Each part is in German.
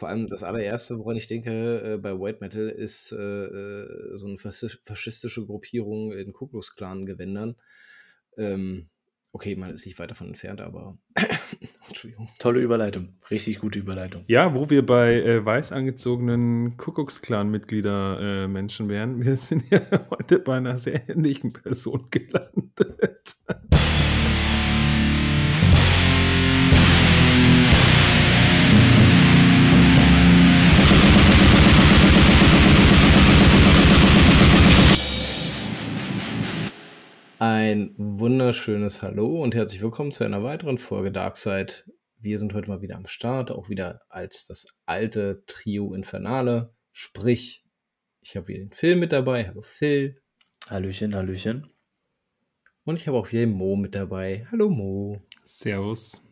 Vor allem das allererste, woran ich denke, äh, bei White Metal ist, äh, äh, so 'ne fassis faschistische Gruppierung in Ku Klux Klan-Gewändern. Ähm, okay, man ist nicht weit davon entfernt, aber Entschuldigung. Tolle Überleitung, richtig gute Überleitung. Ja, wo wir bei, äh, weiß angezogenen Kuckucksklan-Mitglieder, äh, Menschen wären. Wir sind ja heute bei einer sehr ähnlichen Person gelandet. Wunderschönes Hallo und herzlich willkommen zu einer weiteren Folge Darkside. Wir sind heute mal wieder am Start, auch wieder als das alte Trio Infernale. Sprich, ich habe wieder den Phil mit dabei. Hallo Phil. Hallöchen, Hallöchen. Und ich habe auch wieder den Mo mit dabei. Hallo Mo. Servus.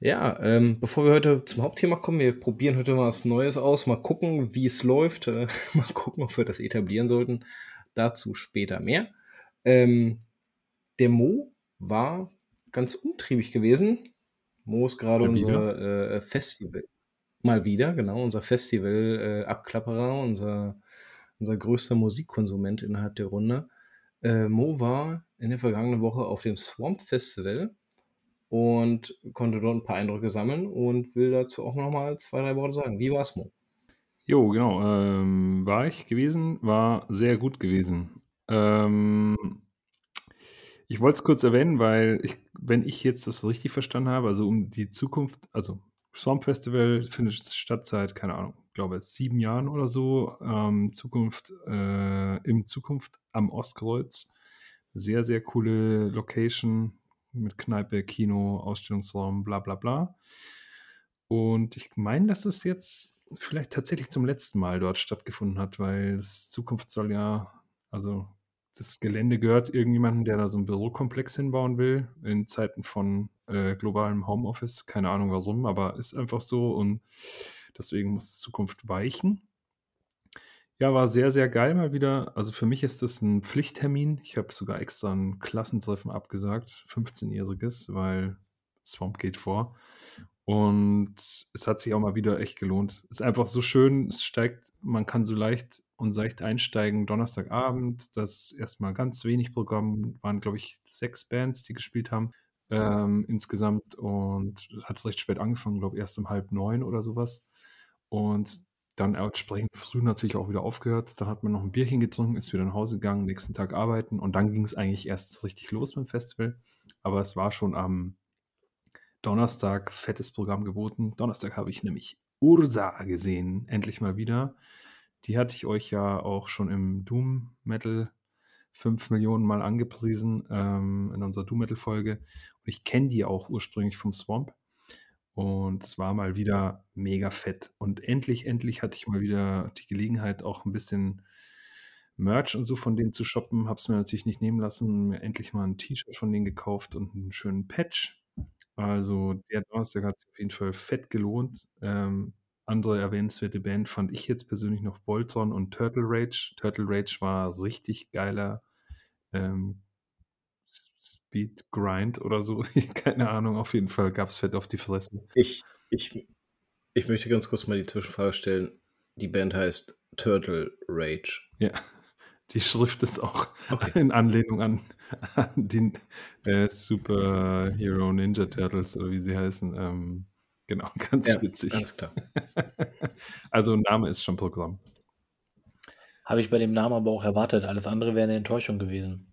Ja, ähm, bevor wir heute zum Hauptthema kommen, wir probieren heute mal was Neues aus. Mal gucken, wie es läuft. Äh, mal gucken, ob wir das etablieren sollten. Dazu später mehr. Ähm, der Mo war ganz umtriebig gewesen. Mo ist gerade unser äh, Festival. Mal wieder, genau, unser Festival-Abklapperer, äh, unser, unser größter Musikkonsument innerhalb der Runde. Äh, Mo war in der vergangenen Woche auf dem Swamp Festival und konnte dort ein paar Eindrücke sammeln und will dazu auch nochmal zwei, drei Worte sagen. Wie war es, Mo? Jo, genau. Ähm, war ich gewesen, war sehr gut gewesen. Ähm, ich wollte es kurz erwähnen, weil ich, wenn ich jetzt das richtig verstanden habe, also um die Zukunft, also Swamp Festival findet statt seit, keine Ahnung, glaube sieben Jahren oder so. Ähm, Zukunft, äh, in Zukunft am Ostkreuz. Sehr, sehr coole Location mit Kneipe, Kino, Ausstellungsraum, bla bla bla. Und ich meine, dass es jetzt vielleicht tatsächlich zum letzten Mal dort stattgefunden hat, weil Zukunft soll ja, also das Gelände gehört irgendjemandem, der da so einen Bürokomplex hinbauen will, in Zeiten von äh, globalem Homeoffice. Keine Ahnung warum, aber ist einfach so und deswegen muss es Zukunft weichen. Ja, war sehr, sehr geil mal wieder. Also für mich ist das ein Pflichttermin. Ich habe sogar extra ein Klassentreffen abgesagt, 15-jähriges, weil Swamp geht vor. Und es hat sich auch mal wieder echt gelohnt. Ist einfach so schön, es steigt, man kann so leicht und seicht einsteigen. Donnerstagabend, das erstmal ganz wenig Programm, waren glaube ich sechs Bands, die gespielt haben ähm, insgesamt und hat recht spät angefangen, glaube ich erst um halb neun oder sowas. Und dann entsprechend früh natürlich auch wieder aufgehört. Dann hat man noch ein Bierchen getrunken, ist wieder nach Hause gegangen, nächsten Tag arbeiten und dann ging es eigentlich erst richtig los beim Festival. Aber es war schon am Donnerstag fettes Programm geboten. Donnerstag habe ich nämlich Ursa gesehen, endlich mal wieder. Die hatte ich euch ja auch schon im Doom Metal 5 Millionen Mal angepriesen ähm, in unserer Doom Metal Folge. Und ich kenne die auch ursprünglich vom Swamp. Und es war mal wieder mega fett. Und endlich, endlich hatte ich mal wieder die Gelegenheit, auch ein bisschen Merch und so von denen zu shoppen. Habe es mir natürlich nicht nehmen lassen. Mir endlich mal ein T-Shirt von denen gekauft und einen schönen Patch also der Donnerstag hat sich auf jeden Fall fett gelohnt. Ähm, andere erwähnenswerte Band fand ich jetzt persönlich noch Voltron und Turtle Rage. Turtle Rage war richtig geiler ähm, Speed Grind oder so. Keine Ahnung, auf jeden Fall gab es fett auf die Fresse. Ich, ich, ich möchte ganz kurz mal die Zwischenfrage stellen. Die Band heißt Turtle Rage. Ja. Die Schrift ist auch okay. in Anlehnung an, an die äh, Super Hero Ninja Turtles oder wie sie heißen. Ähm, genau, ganz ja, witzig. Alles klar. also Name ist schon Programm. Habe ich bei dem Namen aber auch erwartet. Alles andere wäre eine Enttäuschung gewesen.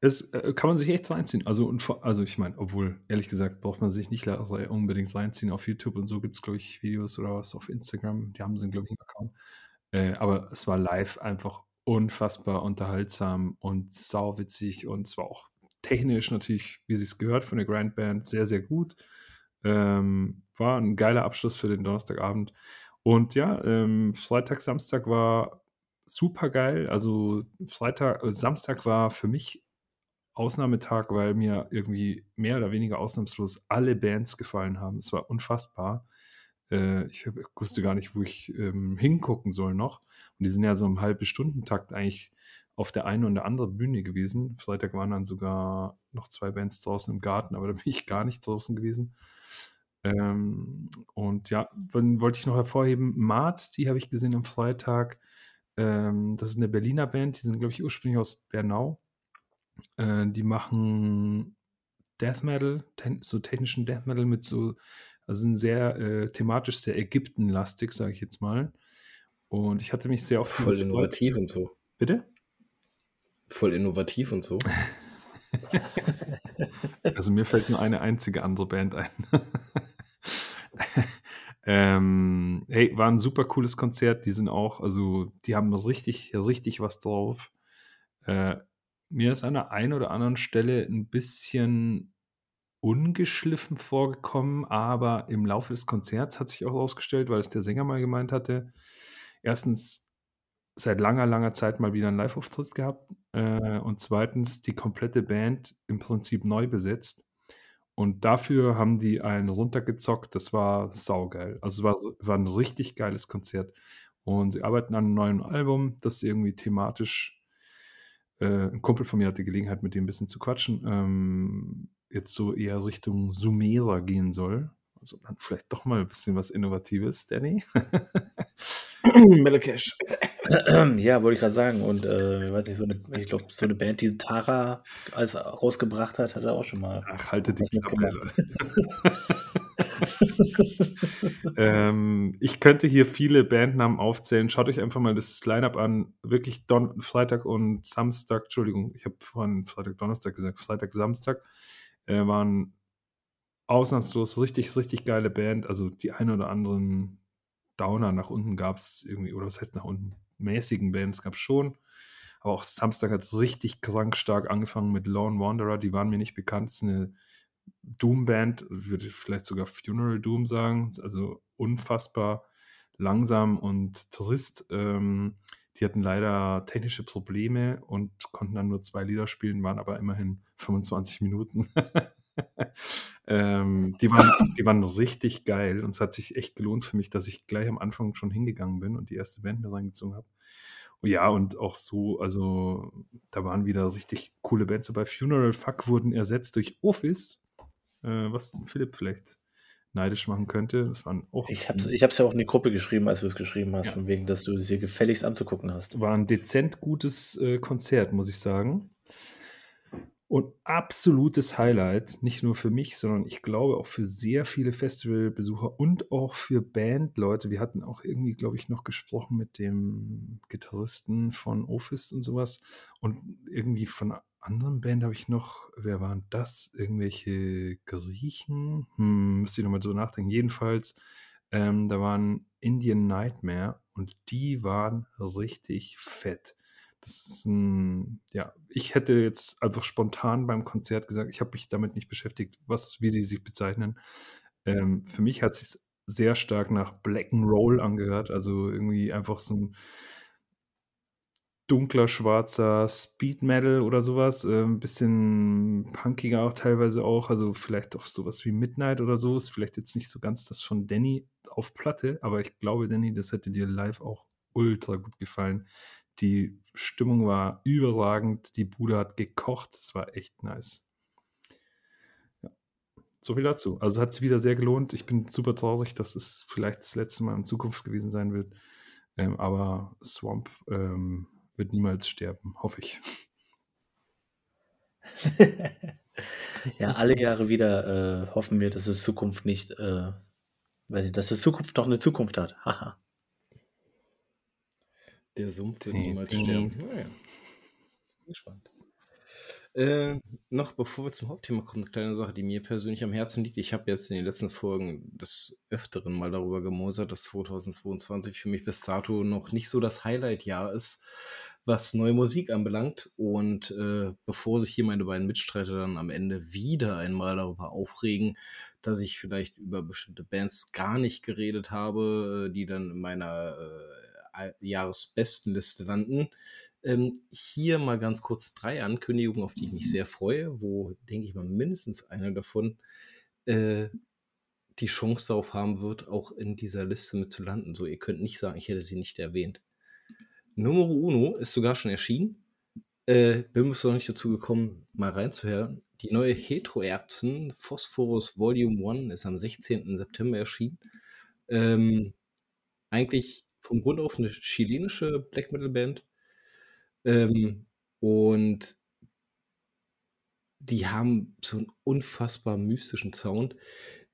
Es äh, kann man sich echt reinziehen. Also, also ich meine, obwohl, ehrlich gesagt, braucht man sich nicht unbedingt reinziehen. Auf YouTube und so gibt es, glaube ich, Videos oder was auf Instagram. Die haben sie, glaube ich, einen Account. Äh, aber es war live einfach unfassbar unterhaltsam und sauwitzig und es war auch technisch natürlich, wie sie es gehört von der Grand Band, sehr, sehr gut. Ähm, war ein geiler Abschluss für den Donnerstagabend. Und ja, ähm, Freitag, Samstag war super geil. Also Freitag, äh, Samstag war für mich Ausnahmetag, weil mir irgendwie mehr oder weniger ausnahmslos alle Bands gefallen haben. Es war unfassbar. Äh, ich wusste gar nicht, wo ich ähm, hingucken soll noch. Und die sind ja so im halben Stundentakt eigentlich auf der einen und der anderen Bühne gewesen. Freitag waren dann sogar noch zwei Bands draußen im Garten, aber da bin ich gar nicht draußen gewesen. Ähm, und ja, dann wollte ich noch hervorheben, Mart, die habe ich gesehen am Freitag. Ähm, das ist eine Berliner Band, die sind, glaube ich, ursprünglich aus Bernau. Äh, die machen Death Metal, so technischen Death Metal mit so, also sind sehr äh, thematisch sehr Ägypten-lastig, sage ich jetzt mal. Und ich hatte mich sehr oft Voll innovativ und so. Bitte? Voll innovativ und so. also mir fällt nur eine einzige andere Band ein. ähm, hey, war ein super cooles Konzert. Die sind auch, also die haben richtig, richtig was drauf. Äh, mir ist an der einen oder anderen Stelle ein bisschen ungeschliffen vorgekommen, aber im Laufe des Konzerts hat sich auch herausgestellt, weil es der Sänger mal gemeint hatte, erstens seit langer, langer Zeit mal wieder einen Live-Auftritt gehabt äh, und zweitens die komplette Band im Prinzip neu besetzt. Und dafür haben die einen runtergezockt. Das war saugeil. Also es war, war ein richtig geiles Konzert. Und sie arbeiten an einem neuen Album, das irgendwie thematisch äh, ein Kumpel von mir hatte Gelegenheit, mit dem ein bisschen zu quatschen, ähm, jetzt so eher Richtung Sumera gehen soll. Also dann vielleicht doch mal ein bisschen was Innovatives, Danny. Melakesh. ja, wollte ich gerade sagen. Und äh, weiß nicht, so eine, ich glaube, so eine Band, die Tara als rausgebracht hat, hat er auch schon mal. Ach, halte dich gemacht. ähm, ich könnte hier viele Bandnamen aufzählen. Schaut euch einfach mal das Line-Up an. Wirklich Don Freitag und Samstag, Entschuldigung, ich habe vorhin Freitag, Donnerstag gesagt, Freitag, Samstag äh, waren ausnahmslos richtig, richtig geile Band. Also die ein oder anderen Downer nach unten gab es irgendwie, oder was heißt nach unten? Mäßigen Bands gab es schon. Aber auch Samstag hat richtig krank stark angefangen mit Lone Wanderer. Die waren mir nicht bekannt. Das ist eine Doom-Band, würde ich vielleicht sogar Funeral Doom sagen. Also unfassbar langsam und trist. Ähm, die hatten leider technische Probleme und konnten dann nur zwei Lieder spielen, waren aber immerhin 25 Minuten. ähm, die, waren, die waren richtig geil und es hat sich echt gelohnt für mich, dass ich gleich am Anfang schon hingegangen bin und die erste Band mir reingezogen habe. Ja, und auch so, also da waren wieder richtig coole Bands dabei. Funeral Fuck wurden ersetzt durch Office, äh, was Philipp vielleicht neidisch machen könnte. Das waren auch. Ich habe es ich ja auch in die Gruppe geschrieben, als du es geschrieben hast, ja. von wegen, dass du es dir gefälligst anzugucken hast. War ein dezent gutes äh, Konzert, muss ich sagen. Und absolutes Highlight, nicht nur für mich, sondern ich glaube auch für sehr viele Festivalbesucher und auch für Bandleute. Wir hatten auch irgendwie, glaube ich, noch gesprochen mit dem Gitarristen von Office und sowas. Und irgendwie von anderen Band habe ich noch, wer waren das? Irgendwelche Griechen? Hm, müsste ich nochmal so nachdenken. Jedenfalls, ähm, da waren Indian Nightmare und die waren richtig fett. Das ist ein, ja, ich hätte jetzt einfach spontan beim Konzert gesagt, ich habe mich damit nicht beschäftigt, was, wie sie sich bezeichnen. Ähm, für mich hat es sich sehr stark nach Black and Roll angehört, also irgendwie einfach so ein dunkler, schwarzer Speed Metal oder sowas. Äh, ein bisschen punkiger auch teilweise auch. Also vielleicht auch sowas wie Midnight oder so. Ist vielleicht jetzt nicht so ganz das von Danny auf Platte, aber ich glaube, Danny, das hätte dir live auch ultra gut gefallen. Die Stimmung war überragend. Die Bude hat gekocht. Es war echt nice. Ja. So viel dazu. Also hat es wieder sehr gelohnt. Ich bin super traurig, dass es vielleicht das letzte Mal in Zukunft gewesen sein wird. Ähm, aber Swamp ähm, wird niemals sterben, hoffe ich. ja, alle Jahre wieder äh, hoffen wir, dass es Zukunft nicht, äh, weiß nicht, dass es Zukunft doch eine Zukunft hat. Haha. Der Sumpf wird niemals sterben. Naja. Gespannt. Äh, noch bevor wir zum Hauptthema kommen, eine kleine Sache, die mir persönlich am Herzen liegt. Ich habe jetzt in den letzten Folgen des Öfteren mal darüber gemosert, dass 2022 für mich bis dato noch nicht so das Highlight-Jahr ist, was neue Musik anbelangt. Und äh, bevor sich hier meine beiden Mitstreiter dann am Ende wieder einmal darüber aufregen, dass ich vielleicht über bestimmte Bands gar nicht geredet habe, die dann in meiner äh, Jahresbestenliste landen, ähm, hier mal ganz kurz drei Ankündigungen, auf die ich mich sehr freue, wo, denke ich mal, mindestens eine davon äh, die Chance darauf haben wird, auch in dieser Liste mit zu landen. So, ihr könnt nicht sagen, ich hätte sie nicht erwähnt. Numero Uno ist sogar schon erschienen. Äh, bin bis noch nicht dazu gekommen, mal reinzuhören. die neue Heteroerzzen Phosphorus Volume 1 ist am 16. September erschienen. Ähm, eigentlich vom Grund auf eine chilenische Black Metal Band. Ähm, und die haben so einen unfassbar mystischen Sound.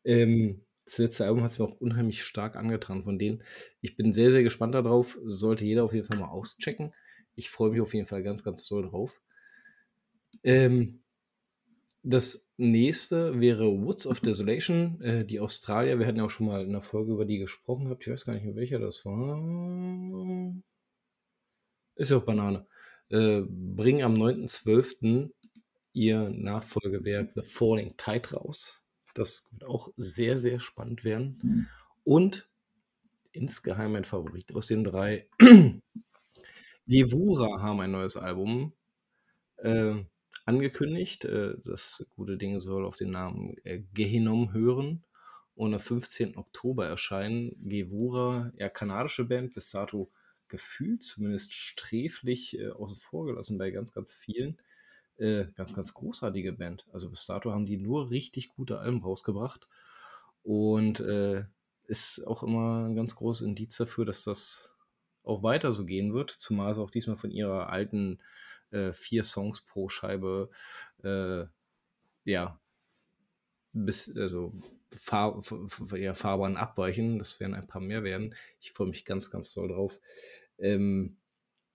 Ähm, das letzte Album hat es mir auch unheimlich stark angetan von denen. Ich bin sehr, sehr gespannt darauf. Sollte jeder auf jeden Fall mal auschecken. Ich freue mich auf jeden Fall ganz, ganz doll drauf. Ähm, das nächste wäre Woods of Desolation, äh, die Australier. Wir hatten ja auch schon mal in der Folge über die gesprochen gehabt. Ich weiß gar nicht mehr, welcher das war. Ist ja auch Banane. Äh, bringen am 9.12. ihr Nachfolgewerk The Falling Tide raus. Das wird auch sehr, sehr spannend werden. Und insgeheim mein Favorit aus den drei. Levura haben ein neues Album. Äh, angekündigt. Äh, das gute Ding soll auf den Namen äh, Gehinom hören und am 15. Oktober erscheinen. Gevura, ja, kanadische Band, bis dato gefühlt zumindest sträflich äh, außen vor gelassen bei ganz, ganz vielen. Äh, ganz, ganz großartige Band. Also bis dato haben die nur richtig gute Alben rausgebracht und äh, ist auch immer ein ganz großes Indiz dafür, dass das auch weiter so gehen wird, zumal sie auch diesmal von ihrer alten äh, vier Songs pro Scheibe, äh, ja, bis, also Fahr, ja, Fahrbahn abweichen. Das werden ein paar mehr werden. Ich freue mich ganz, ganz doll drauf. Ähm,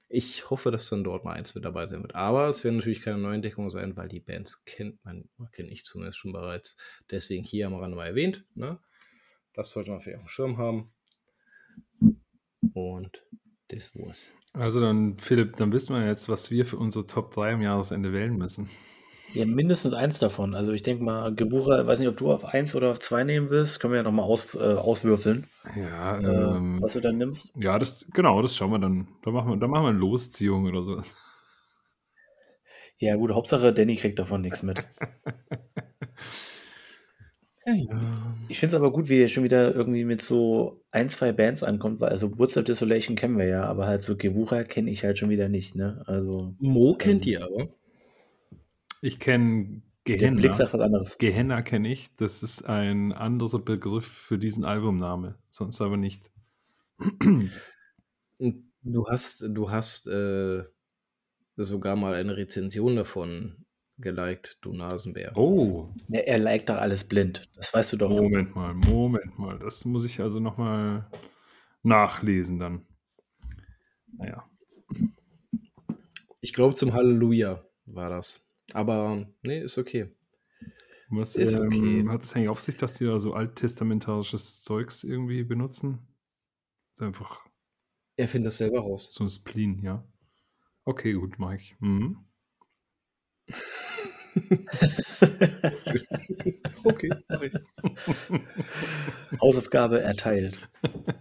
ich hoffe, dass dann dort mal eins mit dabei sein wird. Aber es werden natürlich keine Neuentdeckungen sein, weil die Bands kennt man, kenne ich zumindest schon bereits. Deswegen hier am Rande mal erwähnt. Ne? Das sollte man vielleicht auf dem Schirm haben. Und das war's. Also dann, Philipp, dann wissen wir jetzt, was wir für unsere Top 3 am Jahresende wählen müssen. Ja, mindestens eins davon. Also ich denke mal, Gebura, weiß nicht, ob du auf eins oder auf zwei nehmen willst, können wir ja nochmal aus, äh, auswürfeln. Ja, äh, ähm, was du dann nimmst. Ja, das, genau, das schauen wir dann. Da machen wir, da machen wir eine Losziehung oder so. Ja, gut, Hauptsache Danny kriegt davon nichts mit. Ich finde es aber gut, wie er schon wieder irgendwie mit so ein, zwei Bands ankommt, weil also Woods of Desolation kennen wir ja, aber halt so Gewucher kenne ich halt schon wieder nicht, ne? Also. Mo kennt ähm, ihr aber. Ich kenne Gehenna. Blick sagt was anderes. Gehenna kenne ich. Das ist ein anderer Begriff für diesen Albumname, sonst aber nicht. Du hast, du hast äh, sogar mal eine Rezension davon geliked, du Nasenbär. Oh. Ja, er liked doch alles blind. Das weißt du doch. Moment mal, Moment mal. Das muss ich also nochmal nachlesen dann. Naja. Ich glaube, zum Halleluja war das. Aber nee, ist okay. Was ist ähm, okay. hat es eigentlich auf sich, dass die da so alttestamentarisches Zeugs irgendwie benutzen? Ist einfach. Er findet das selber raus. So ein Spleen, ja. Okay, gut, mach ich. Mhm. okay, mach ich. Hausaufgabe erteilt.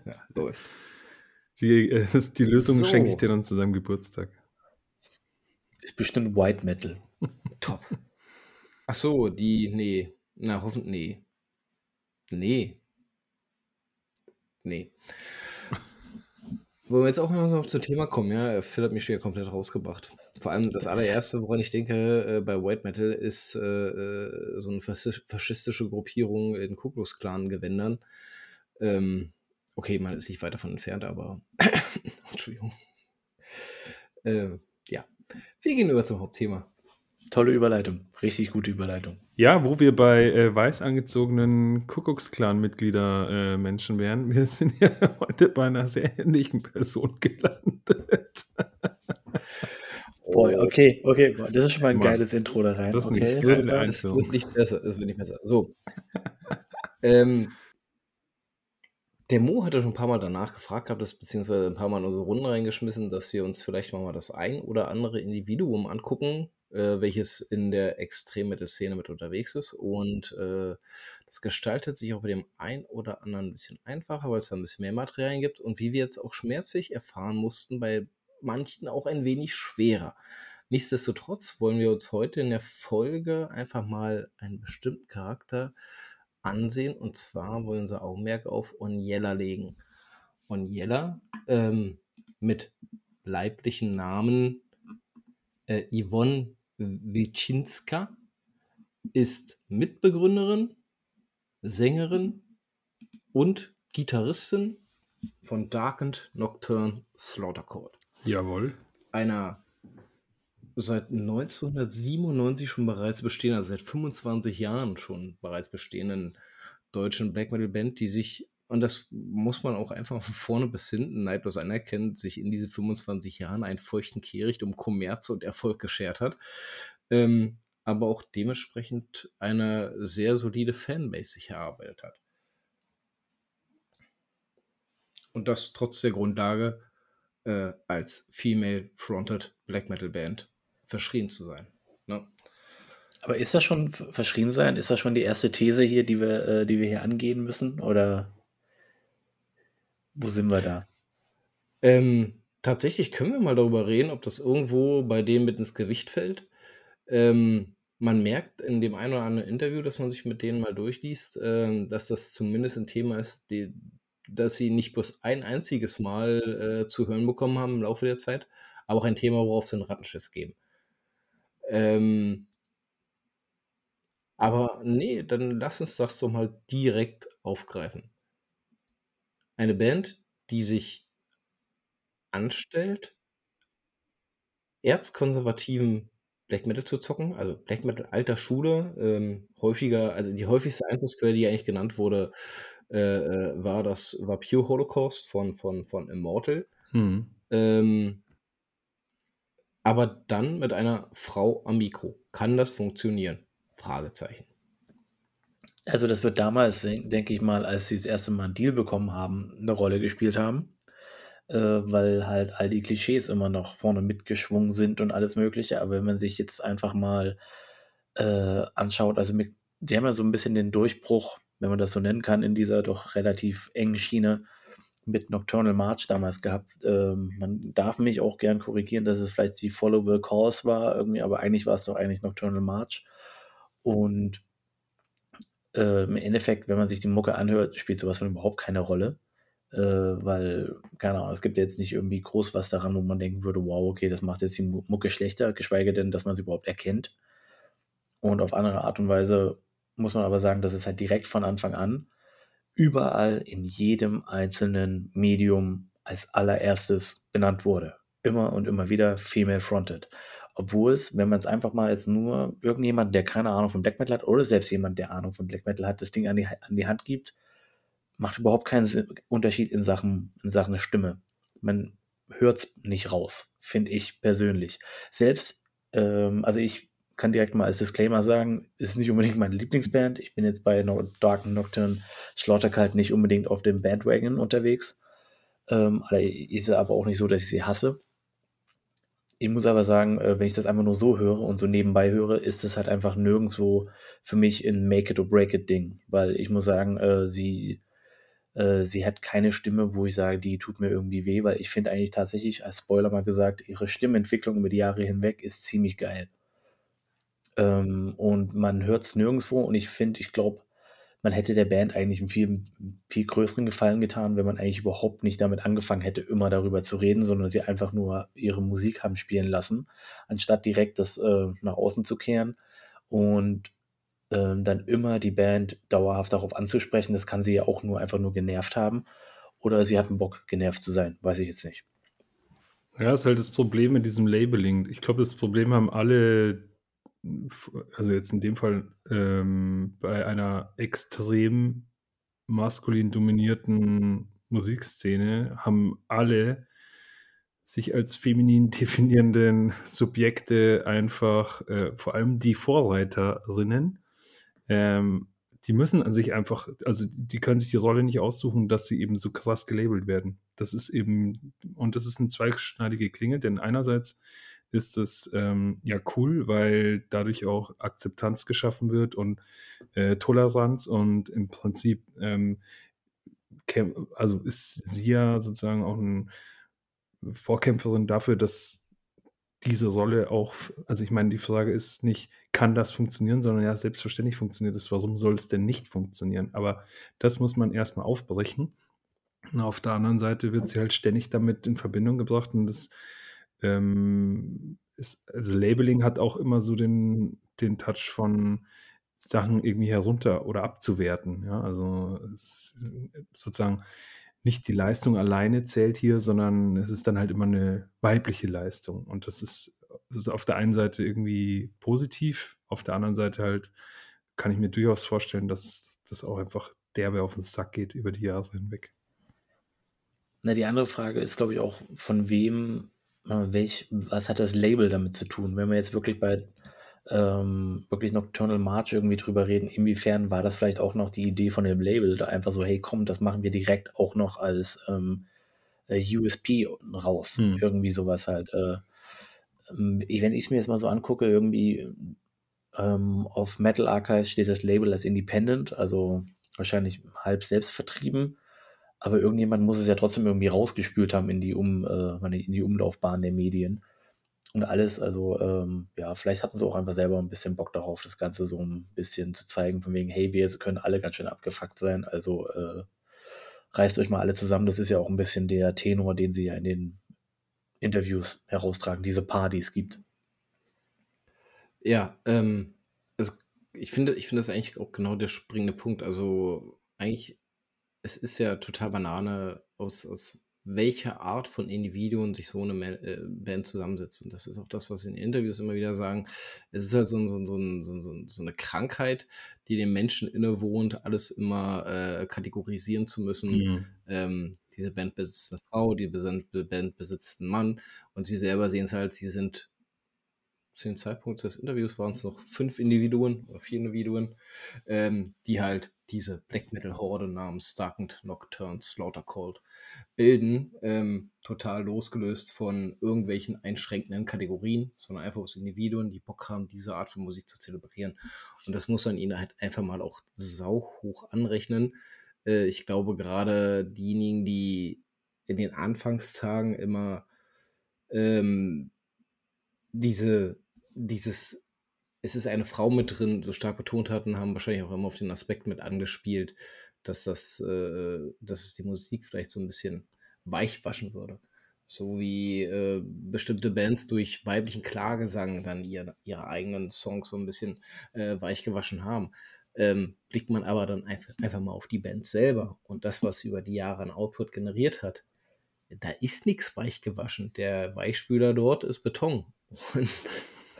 Ja, läuft. Die, äh, die Lösung so. schenke ich dir dann zu deinem Geburtstag. Ist bestimmt White Metal. Top. Ach so, die, nee. Na, hoffentlich, nee. Nee. Nee. Wollen wir jetzt auch mal so zum Thema kommen, ja? Phil hat mich schon wieder komplett rausgebracht. Vor allem das allererste, woran ich denke äh, bei White Metal, ist äh, äh, so eine faschistische Gruppierung in Ku Klux Klan Gewändern. Ähm, okay, man ist nicht weit davon entfernt, aber Entschuldigung. Äh, ja, wir gehen über zum Hauptthema. Tolle Überleitung, richtig gute Überleitung. Ja, wo wir bei äh, weiß angezogenen Kuckucksklan-Mitglieder äh, Menschen wären, wir sind ja heute bei einer sehr ähnlichen Person gelandet. Oh, okay, okay, das ist schon mal ein Mann, geiles Intro da rein. Das, okay. das, wird, das wird nicht besser, das wird nicht besser. So. ähm, der Mo hat ja schon ein paar Mal danach gefragt gehabt, das, beziehungsweise ein paar Mal in unsere Runden reingeschmissen, dass wir uns vielleicht mal das ein oder andere Individuum angucken, äh, welches in der Extrem-Metal-Szene mit unterwegs ist. Und äh, das gestaltet sich auch bei dem ein oder anderen ein bisschen einfacher, weil es da ein bisschen mehr Materialien gibt. Und wie wir jetzt auch schmerzlich erfahren mussten, bei manchen auch ein wenig schwerer. Nichtsdestotrotz wollen wir uns heute in der Folge einfach mal einen bestimmten Charakter ansehen. Und zwar wollen wir unser Augenmerk auf Onyella legen. Onyella ähm, mit leiblichen Namen äh, Yvonne Wiczynska ist Mitbegründerin, Sängerin und Gitarristin von Darkened Nocturne Slaughter Court. Jawohl. Einer seit 1997 schon bereits bestehenden, also seit 25 Jahren schon bereits bestehenden deutschen Black Metal Band, die sich, und das muss man auch einfach von vorne bis hinten neidlos anerkennen, sich in diese 25 Jahren einen feuchten Kehricht um Kommerz und Erfolg geschert hat. Ähm, aber auch dementsprechend eine sehr solide Fanbase sich erarbeitet hat. Und das trotz der Grundlage, äh, als Female-Fronted Black Metal Band verschrien zu sein. Ne? Aber ist das schon verschrien sein? Ist das schon die erste These hier, die wir, äh, die wir hier angehen müssen? Oder wo sind wir da? Ähm, tatsächlich können wir mal darüber reden, ob das irgendwo bei dem mit ins Gewicht fällt. Ähm, man merkt in dem einen oder anderen Interview, dass man sich mit denen mal durchliest, äh, dass das zumindest ein Thema ist, die, dass sie nicht bloß ein einziges Mal äh, zu hören bekommen haben im Laufe der Zeit, aber auch ein Thema, worauf sie einen Rattenschiss geben. Ähm, aber nee, dann lass uns das doch mal direkt aufgreifen. Eine Band, die sich anstellt, erzkonservativen Black Metal zu zocken, also Black Metal alter Schule, ähm, häufiger, also die häufigste Einflussquelle, die eigentlich genannt wurde, äh, äh, war das, war Pure Holocaust von, von, von Immortal. Mhm. Ähm, aber dann mit einer Frau am Mikro. Kann das funktionieren? Fragezeichen. Also das wird damals, denke ich mal, als sie das erste Mal einen Deal bekommen haben, eine Rolle gespielt haben, äh, weil halt all die Klischees immer noch vorne mitgeschwungen sind und alles Mögliche. Aber wenn man sich jetzt einfach mal äh, anschaut, also mit, die haben ja so ein bisschen den Durchbruch, wenn man das so nennen kann, in dieser doch relativ engen Schiene mit Nocturnal March damals gehabt. Ähm, man darf mich auch gern korrigieren, dass es vielleicht die Follow the Cause war, irgendwie, aber eigentlich war es doch eigentlich Nocturnal March. Und äh, im Endeffekt, wenn man sich die Mucke anhört, spielt sowas von überhaupt keine Rolle. Äh, weil, keine Ahnung, es gibt jetzt nicht irgendwie groß was daran, wo man denken würde, wow, okay, das macht jetzt die Mucke schlechter, geschweige denn, dass man sie überhaupt erkennt. Und auf andere Art und Weise muss man aber sagen, dass es halt direkt von Anfang an überall in jedem einzelnen Medium als allererstes benannt wurde. Immer und immer wieder female fronted. Obwohl es, wenn man es einfach mal als nur irgendjemand, der keine Ahnung von Black Metal hat, oder selbst jemand, der Ahnung von Black Metal hat, das Ding an die, an die Hand gibt, macht überhaupt keinen Unterschied in Sachen, in Sachen Stimme. Man hört es nicht raus, finde ich persönlich. Selbst, ähm, also ich kann direkt mal als Disclaimer sagen, ist nicht unbedingt meine Lieblingsband. Ich bin jetzt bei no Dark Nocturne Slaughtercult nicht unbedingt auf dem Bandwagon unterwegs. Ähm, ist aber auch nicht so, dass ich sie hasse. Ich muss aber sagen, äh, wenn ich das einfach nur so höre und so nebenbei höre, ist es halt einfach nirgendwo für mich ein Make it or break it Ding, weil ich muss sagen, äh, sie äh, sie hat keine Stimme, wo ich sage, die tut mir irgendwie weh, weil ich finde eigentlich tatsächlich, als Spoiler mal gesagt, ihre Stimmentwicklung über die Jahre hinweg ist ziemlich geil. Ähm, und man hört es nirgendwo und ich finde, ich glaube, man hätte der Band eigentlich einen viel, viel größeren Gefallen getan, wenn man eigentlich überhaupt nicht damit angefangen hätte, immer darüber zu reden, sondern sie einfach nur ihre Musik haben spielen lassen, anstatt direkt das äh, nach außen zu kehren und ähm, dann immer die Band dauerhaft darauf anzusprechen. Das kann sie ja auch nur einfach nur genervt haben. Oder sie hatten Bock, genervt zu sein. Weiß ich jetzt nicht. Ja, ist halt das Problem mit diesem Labeling. Ich glaube, das Problem haben alle also jetzt in dem Fall ähm, bei einer extrem maskulin dominierten Musikszene haben alle sich als feminin definierenden Subjekte einfach, äh, vor allem die Vorreiterinnen, ähm, die müssen an sich einfach, also die können sich die Rolle nicht aussuchen, dass sie eben so krass gelabelt werden. Das ist eben, und das ist eine zweischneidige Klinge, denn einerseits ist es ähm, ja cool, weil dadurch auch Akzeptanz geschaffen wird und äh, Toleranz und im Prinzip ähm, also ist sie ja sozusagen auch eine Vorkämpferin dafür, dass diese Rolle auch, also ich meine, die Frage ist nicht, kann das funktionieren, sondern ja, selbstverständlich funktioniert es. Warum soll es denn nicht funktionieren? Aber das muss man erstmal aufbrechen. Und auf der anderen Seite wird sie halt ständig damit in Verbindung gebracht und das ähm, ist, also Labeling hat auch immer so den, den Touch von, Sachen irgendwie herunter oder abzuwerten. Ja, also sozusagen nicht die Leistung alleine zählt hier, sondern es ist dann halt immer eine weibliche Leistung. Und das ist, das ist auf der einen Seite irgendwie positiv, auf der anderen Seite halt kann ich mir durchaus vorstellen, dass das auch einfach derbe auf den Sack geht über die Jahre hinweg. Na, die andere Frage ist, glaube ich, auch, von wem, äh, welch, was hat das Label damit zu tun? Wenn wir jetzt wirklich bei ähm, wirklich Nocturnal March irgendwie drüber reden, inwiefern war das vielleicht auch noch die Idee von dem Label, da einfach so, hey komm, das machen wir direkt auch noch als ähm, äh, USP raus. Hm. Irgendwie sowas halt. Äh, ähm, wenn ich es mir jetzt mal so angucke, irgendwie ähm, auf Metal Archives steht das Label als Independent, also wahrscheinlich halb selbst vertrieben. Aber irgendjemand muss es ja trotzdem irgendwie rausgespült haben in die, um, äh, in die Umlaufbahn der Medien und alles. Also ähm, ja, vielleicht hatten sie auch einfach selber ein bisschen Bock darauf, das Ganze so ein bisschen zu zeigen, von wegen, hey, wir können alle ganz schön abgefuckt sein, also äh, reißt euch mal alle zusammen. Das ist ja auch ein bisschen der Tenor, den sie ja in den Interviews heraustragen, diese Partys gibt. Ja, ähm, also ich finde, ich finde das eigentlich auch genau der springende Punkt. Also eigentlich, es ist ja total Banane aus, aus welche Art von Individuen sich so eine äh, Band zusammensetzt. Und das ist auch das, was sie in Interviews immer wieder sagen. Es ist halt so, so, so, so, so eine Krankheit, die dem Menschen innewohnt, alles immer äh, kategorisieren zu müssen. Mhm. Ähm, diese Band besitzt eine Frau, die Band besitzt einen Mann und sie selber sehen es halt, sie sind zu dem Zeitpunkt des Interviews waren es noch fünf Individuen oder vier Individuen, ähm, die halt diese Black Metal Horde namens Darkened Nocturne Slaughter Cold bilden, ähm, total losgelöst von irgendwelchen einschränkenden Kategorien, sondern einfach aus Individuen, die Bock haben, diese Art von Musik zu zelebrieren. Und das muss man ihnen halt einfach mal auch sau hoch anrechnen. Äh, ich glaube, gerade diejenigen, die in den Anfangstagen immer ähm, diese, dieses es ist eine Frau mit drin, so stark betont hatten, haben wahrscheinlich auch immer auf den Aspekt mit angespielt, dass das, äh, dass es die Musik vielleicht so ein bisschen weich waschen würde. So wie äh, bestimmte Bands durch weiblichen Klagesang dann ihre, ihre eigenen Songs so ein bisschen äh, weich gewaschen haben. Ähm, blickt man aber dann einfach, einfach mal auf die Band selber und das, was sie über die Jahre an Output generiert hat. Da ist nichts weich gewaschen. Der Weichspüler dort ist Beton. Und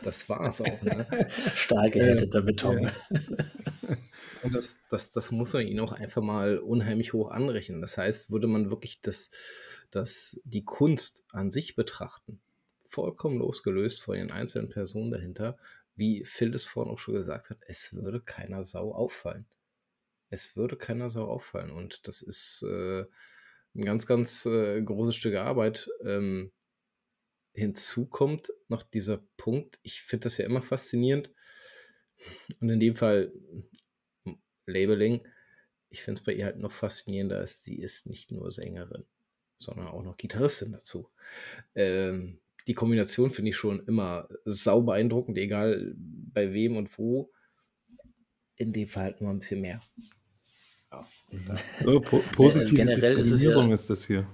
das war es auch. Ne? Stahl gehärteter Beton. Ja. Und das, das, das muss man ihnen auch einfach mal unheimlich hoch anrechnen. Das heißt, würde man wirklich das, das, die Kunst an sich betrachten, vollkommen losgelöst von den einzelnen Personen dahinter, wie Phil es vorhin auch schon gesagt hat, es würde keiner Sau auffallen. Es würde keiner Sau auffallen. Und das ist äh, ein ganz, ganz äh, großes Stück Arbeit. Ähm, hinzu kommt noch dieser Punkt, ich finde das ja immer faszinierend. Und in dem Fall Labeling, ich finde es bei ihr halt noch faszinierender, dass sie ist nicht nur Sängerin, sondern auch noch Gitarristin dazu. Ähm, die Kombination finde ich schon immer sau beeindruckend, egal bei wem und wo. In dem Fall halt nur ein bisschen mehr. Ja, so, po positive ja, generell Diskriminierung ist, ja, ist das hier.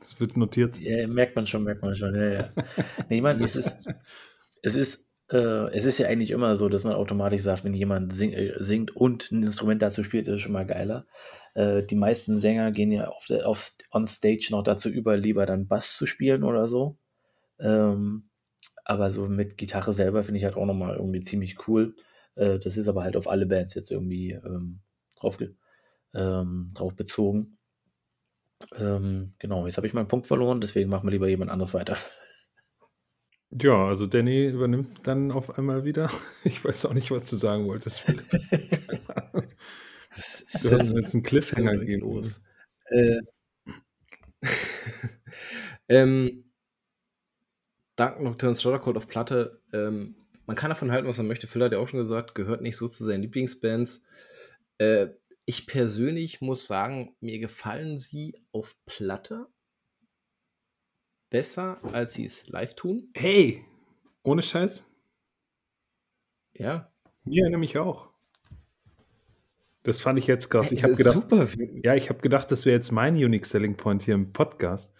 Das wird notiert. Ja, merkt man schon, merkt man schon. Ja, ja. Nee, ich meine, es ist, es ist äh, es ist ja eigentlich immer so, dass man automatisch sagt, wenn jemand sing, äh, singt und ein Instrument dazu spielt, ist es schon mal geiler. Äh, die meisten Sänger gehen ja auf, auf on Stage noch dazu über, lieber dann Bass zu spielen oder so. Ähm, aber so mit Gitarre selber finde ich halt auch nochmal irgendwie ziemlich cool. Äh, das ist aber halt auf alle Bands jetzt irgendwie ähm, drauf, ähm, drauf bezogen. Ähm, genau, jetzt habe ich meinen Punkt verloren, deswegen machen wir lieber jemand anderes weiter. Ja, also Danny übernimmt dann auf einmal wieder. Ich weiß auch nicht, was du sagen wolltest, Philipp. Das ist du hast mir jetzt einen Cliffhanger gegeben. Los. Äh, ähm, Dank Nocturne Code auf Platte. Ähm, man kann davon halten, was man möchte. Phil hat ja auch schon gesagt, gehört nicht so zu seinen Lieblingsbands. Äh, ich persönlich muss sagen, mir gefallen sie auf Platte besser, als sie es live tun. Hey, ohne Scheiß. Ja. Mir nämlich auch. Das fand ich jetzt krass. Ich habe gedacht, super. ja, ich habe gedacht, das wäre jetzt mein Unique Selling Point hier im Podcast.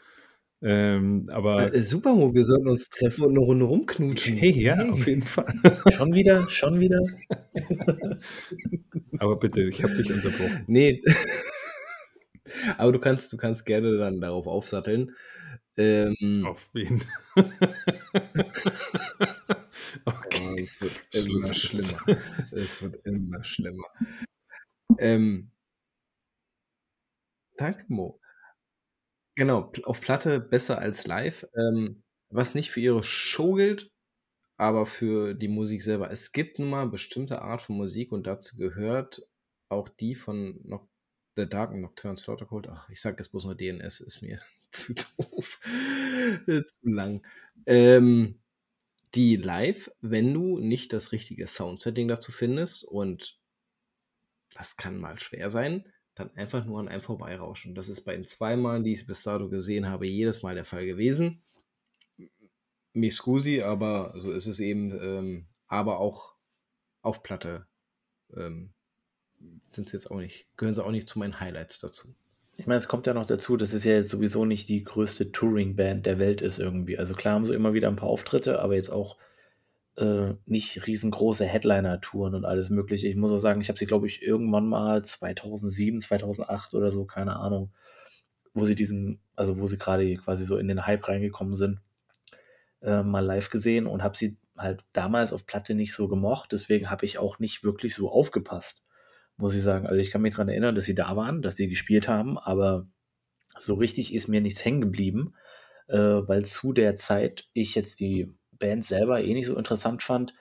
Ähm, aber Äh, super, Mo, wir sollten uns treffen und 'ne Runde rumknutschen. Hey, ja, auf Hey. jeden Fall. Schon wieder? Schon wieder? Aber bitte, ich habe dich unterbrochen. Ne. Aber du kannst du kannst gerne dann darauf aufsatteln. Ähm Auf wen? Okay, Oh, es wird immer Schluss. schlimmer. Es wird immer schlimmer. Ähm Danke, Mo. Genau, auf Platte besser als live, ähm, was nicht für ihre Show gilt, aber für die Musik selber. Es gibt nun mal bestimmte Art von Musik und dazu gehört auch die von Noc The Dark Nocturne Slaughter Cult. Ach, ich sage jetzt bloß mal DNS, ist mir zu doof, äh, zu lang. Ähm, die live, wenn du nicht das richtige Soundsetting dazu findest und das kann mal schwer sein, dann einfach nur an einem vorbeirauschen. Das ist bei den 2 Malen, die ich's bis dato gesehen habe, jedes Mal der Fall gewesen. M mi scusi, aber so ist es eben, ähm, aber auch auf Platte, ähm, sind's jetzt auch nicht gehören sie auch nicht zu meinen Highlights dazu. Ich meine, es kommt ja noch dazu, dass es ja jetzt sowieso nicht die größte Touring-Band der Welt ist irgendwie. Also klar haben sie immer wieder ein paar Auftritte, aber jetzt auch, äh, nicht riesengroße Headliner-Touren und alles Mögliche. Ich muss auch sagen, ich habe sie, glaube ich, irgendwann mal 2007, 2008 oder so, keine Ahnung, wo sie diesen also wo sie grade quasi so in den Hype reingekommen sind, äh, mal live gesehen und habe sie halt damals auf Platte nicht so gemocht. Deswegen habe ich auch nicht wirklich so aufgepasst, muss ich sagen. Also, ich kann mich dran erinnern, dass sie da waren, dass sie gespielt haben, aber so richtig ist mir nichts hängen geblieben, äh, weil zu der Zeit ich jetzt die Band selber eh nicht so interessant fand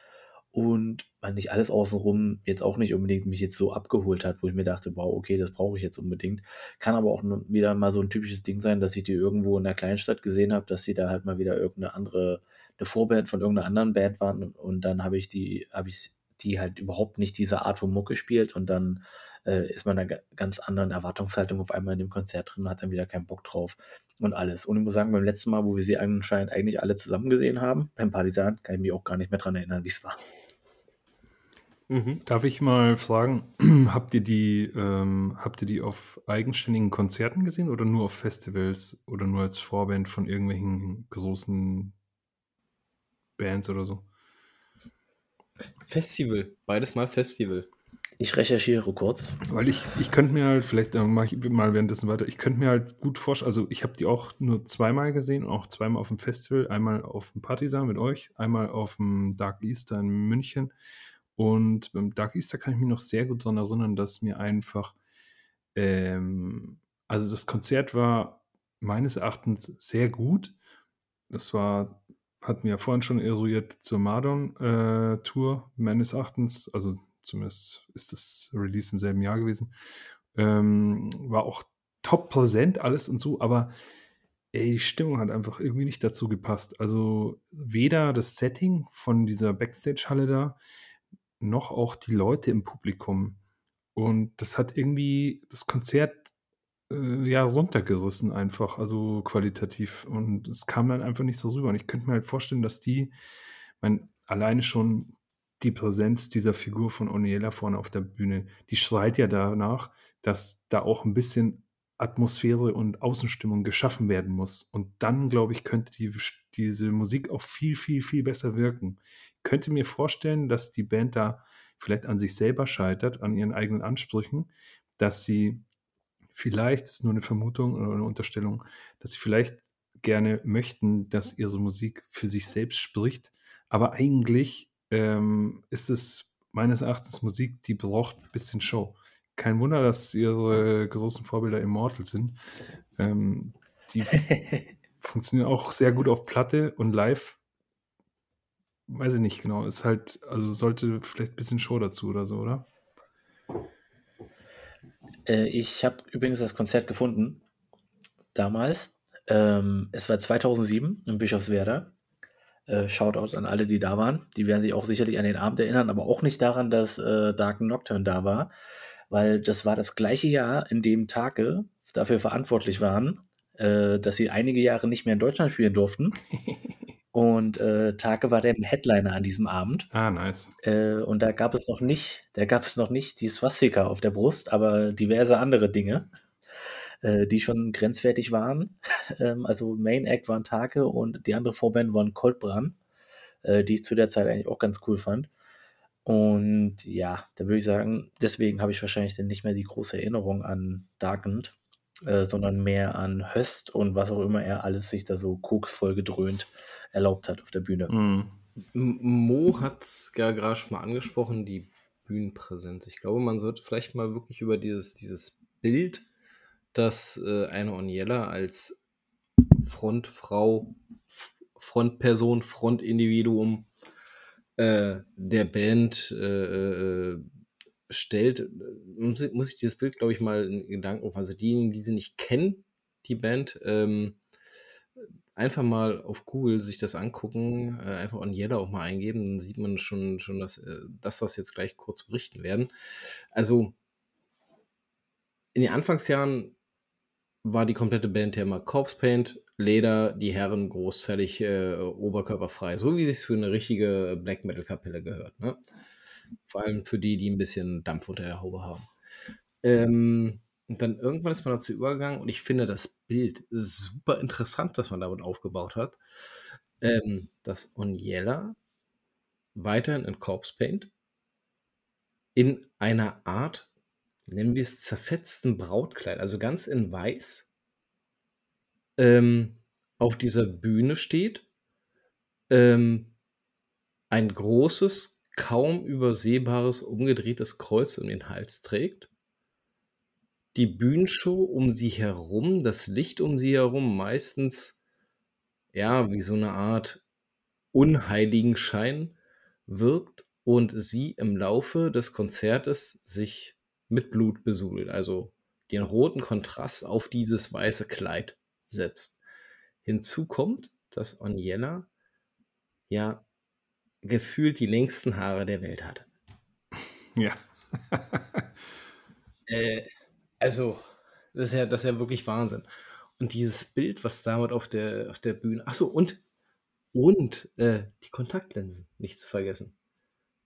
und eigentlich alles außenrum jetzt auch nicht unbedingt mich jetzt so abgeholt hat, wo ich mir dachte: „Wow, okay, das brauche ich jetzt unbedingt.“ Kann aber auch wieder mal so 'n typisches Ding sein, dass ich die irgendwo in 'ner Kleinstadt gesehen habe, dass sie da halt mal wieder irgend 'ne andere 'ne Vorband von irgend 'ner anderen Band waren und dann habe ich die habe ich die halt überhaupt nicht diese Art von Mucke spielt und dann, äh, ist man in 'ner ga ganz anderen Erwartungshaltung auf einmal in dem Konzert drin und hat dann wieder keinen Bock drauf und alles. Und ich muss sagen, beim letzten Mal, wo wir sie anscheinend eigentlich alle zusammen gesehen haben, beim Partisan, kann ich mich auch gar nicht mehr dran erinnern, wie's war. Mhm. Darf ich mal fragen, habt ihr die ähm, habt ihr die auf eigenständigen Konzerten gesehen oder nur auf Festivals oder nur als Vorband von irgendwelchen großen Bands oder so? Festival, beides mal Festival. Ich recherchiere kurz. Weil ich ich könnte mir halt vielleicht, ähm, mache ich mal währenddessen weiter. Ich könnte mir halt gut vorst also, ich habe die auch nur zweimal gesehen auch zweimal auf'm Festival. Einmal auf'm Partisan mit euch, einmal auf'm Dark Easter in München. Und beim Dark Easter kann ich mich noch sehr gut dran erinnern, dass mir einfach ähm, also, das Konzert war meines Erachtens sehr gut. Das war hatten wir ja vorhin schon eruiert zur Mardon, äh, meines Erachtens. Also, zumindest ist das Release im selben Jahr gewesen. Ähm, war auch top präsent alles und so, aber ey, die Stimmung hat einfach irgendwie nicht dazu gepasst. Also, weder das Setting von dieser Backstage-Halle da, noch auch die Leute im Publikum. Und das hat irgendwie das Konzert, äh, ja, runtergerissen einfach, also qualitativ. Und es kam dann einfach nicht so rüber. Und ich könnte mir halt vorstellen, dass die meine, alleine schon die Präsenz dieser Figur von Oniela vorne auf der Bühne, die schreit ja danach, dass da auch 'n bisschen Atmosphäre und Außenstimmung geschaffen werden muss. Und dann, glaube ich, könnte die diese Musik auch viel, viel, viel besser wirken. Könnte mir vorstellen, dass die Band da vielleicht an sich selber scheitert, an ihren eigenen Ansprüchen, dass sie vielleicht, ist nur 'ne Vermutung oder 'ne Unterstellung, dass sie vielleicht gerne möchten, dass ihre Musik für sich selbst spricht. Aber eigentlich, ähm, ist es meines Erachtens Musik, die braucht bisschen Show. Kein Wunder, dass ihre großen Vorbilder Immortal sind. Ähm, die funktionieren auch sehr gut auf Platte und live weiß ich nicht genau. Ist halt also, sollte vielleicht bisschen Show dazu oder so, oder? Äh, ich habe übrigens das Konzert gefunden damals. Ähm, es war 2007 in Bischofswerda. Äh, Shoutout an alle, die da waren. Die werden sich auch sicherlich an den Abend erinnern, aber auch nicht daran, dass, äh, Dark Nocturne da war, weil das war das gleiche Jahr, in dem Take dafür verantwortlich waren, äh, dass sie einige Jahre nicht mehr in Deutschland spielen durften. Und, äh, Take war der Headliner an diesem Abend. Ah, nice. Äh, und da gab es noch nicht da gab's noch nicht die Swastika auf der Brust, aber diverse andere Dinge. Äh, die schon grenzwertig waren. ähm, also Main Act waren Take und die andere Vorband waren Coldbrand, äh, die ich zu der Zeit eigentlich auch ganz cool fand. Und ja, da würde ich sagen, deswegen habe ich wahrscheinlich dann nicht mehr die große Erinnerung an Darkend, äh, sondern mehr an Höst und was auch immer er alles sich da so koksvoll gedröhnt erlaubt hat auf der Bühne. Mhm. Mo hat es ja gerade schon mal angesprochen, die Bühnenpräsenz. Ich glaube, man sollte vielleicht mal wirklich über dieses, dieses Bild, das äh, eine Oniella als Frontfrau, Frontperson, Frontindividuum äh, der Band äh, äh, stellt, muss, muss ich dieses Bild, glaube ich, mal in Gedanken Also diejenigen, die sie nicht kennen, die Band, ähm, einfach mal auf Google sich das angucken, äh, einfach on Yellow auch mal eingeben, dann sieht man schon, schon das, äh, das, was jetzt gleich kurz berichten werden. Also in den Anfangsjahren war die komplette Band ja immer Corpse Paint, Leder, die Herren großzeitig äh, oberkörperfrei, so wie es für eine richtige Black Metal Kapelle gehört. Ne? Vor allem für die, die ein bisschen Dampf unter der Haube haben. Ähm, und dann irgendwann ist man dazu übergegangen und ich finde das Bild super interessant, was man damit aufgebaut hat. Ähm, dass Oniella weiterhin in Corpse Paint in einer Art, nennen wir es zerfetzten Brautkleid, also ganz in weiß, ähm, auf dieser Bühne steht, ähm, ein großes, kaum übersehbares, umgedrehtes Kreuz um den Hals trägt die Bühnenshow um sie herum, das Licht um sie herum meistens, ja, wie so eine Art Unheiligenschein wirkt und sie im Laufe des Konzertes sich mit Blut besudelt, also den roten Kontrast auf dieses weiße Kleid setzt. Hinzu kommt, dass Oniella ja gefühlt die längsten Haare der Welt hatte. Ja. äh, also, das ist ja, das ist ja wirklich Wahnsinn. Und dieses Bild, was damit auf der, auf der Bühne. Achso, und, und äh, die Kontaktlinsen, nicht zu vergessen.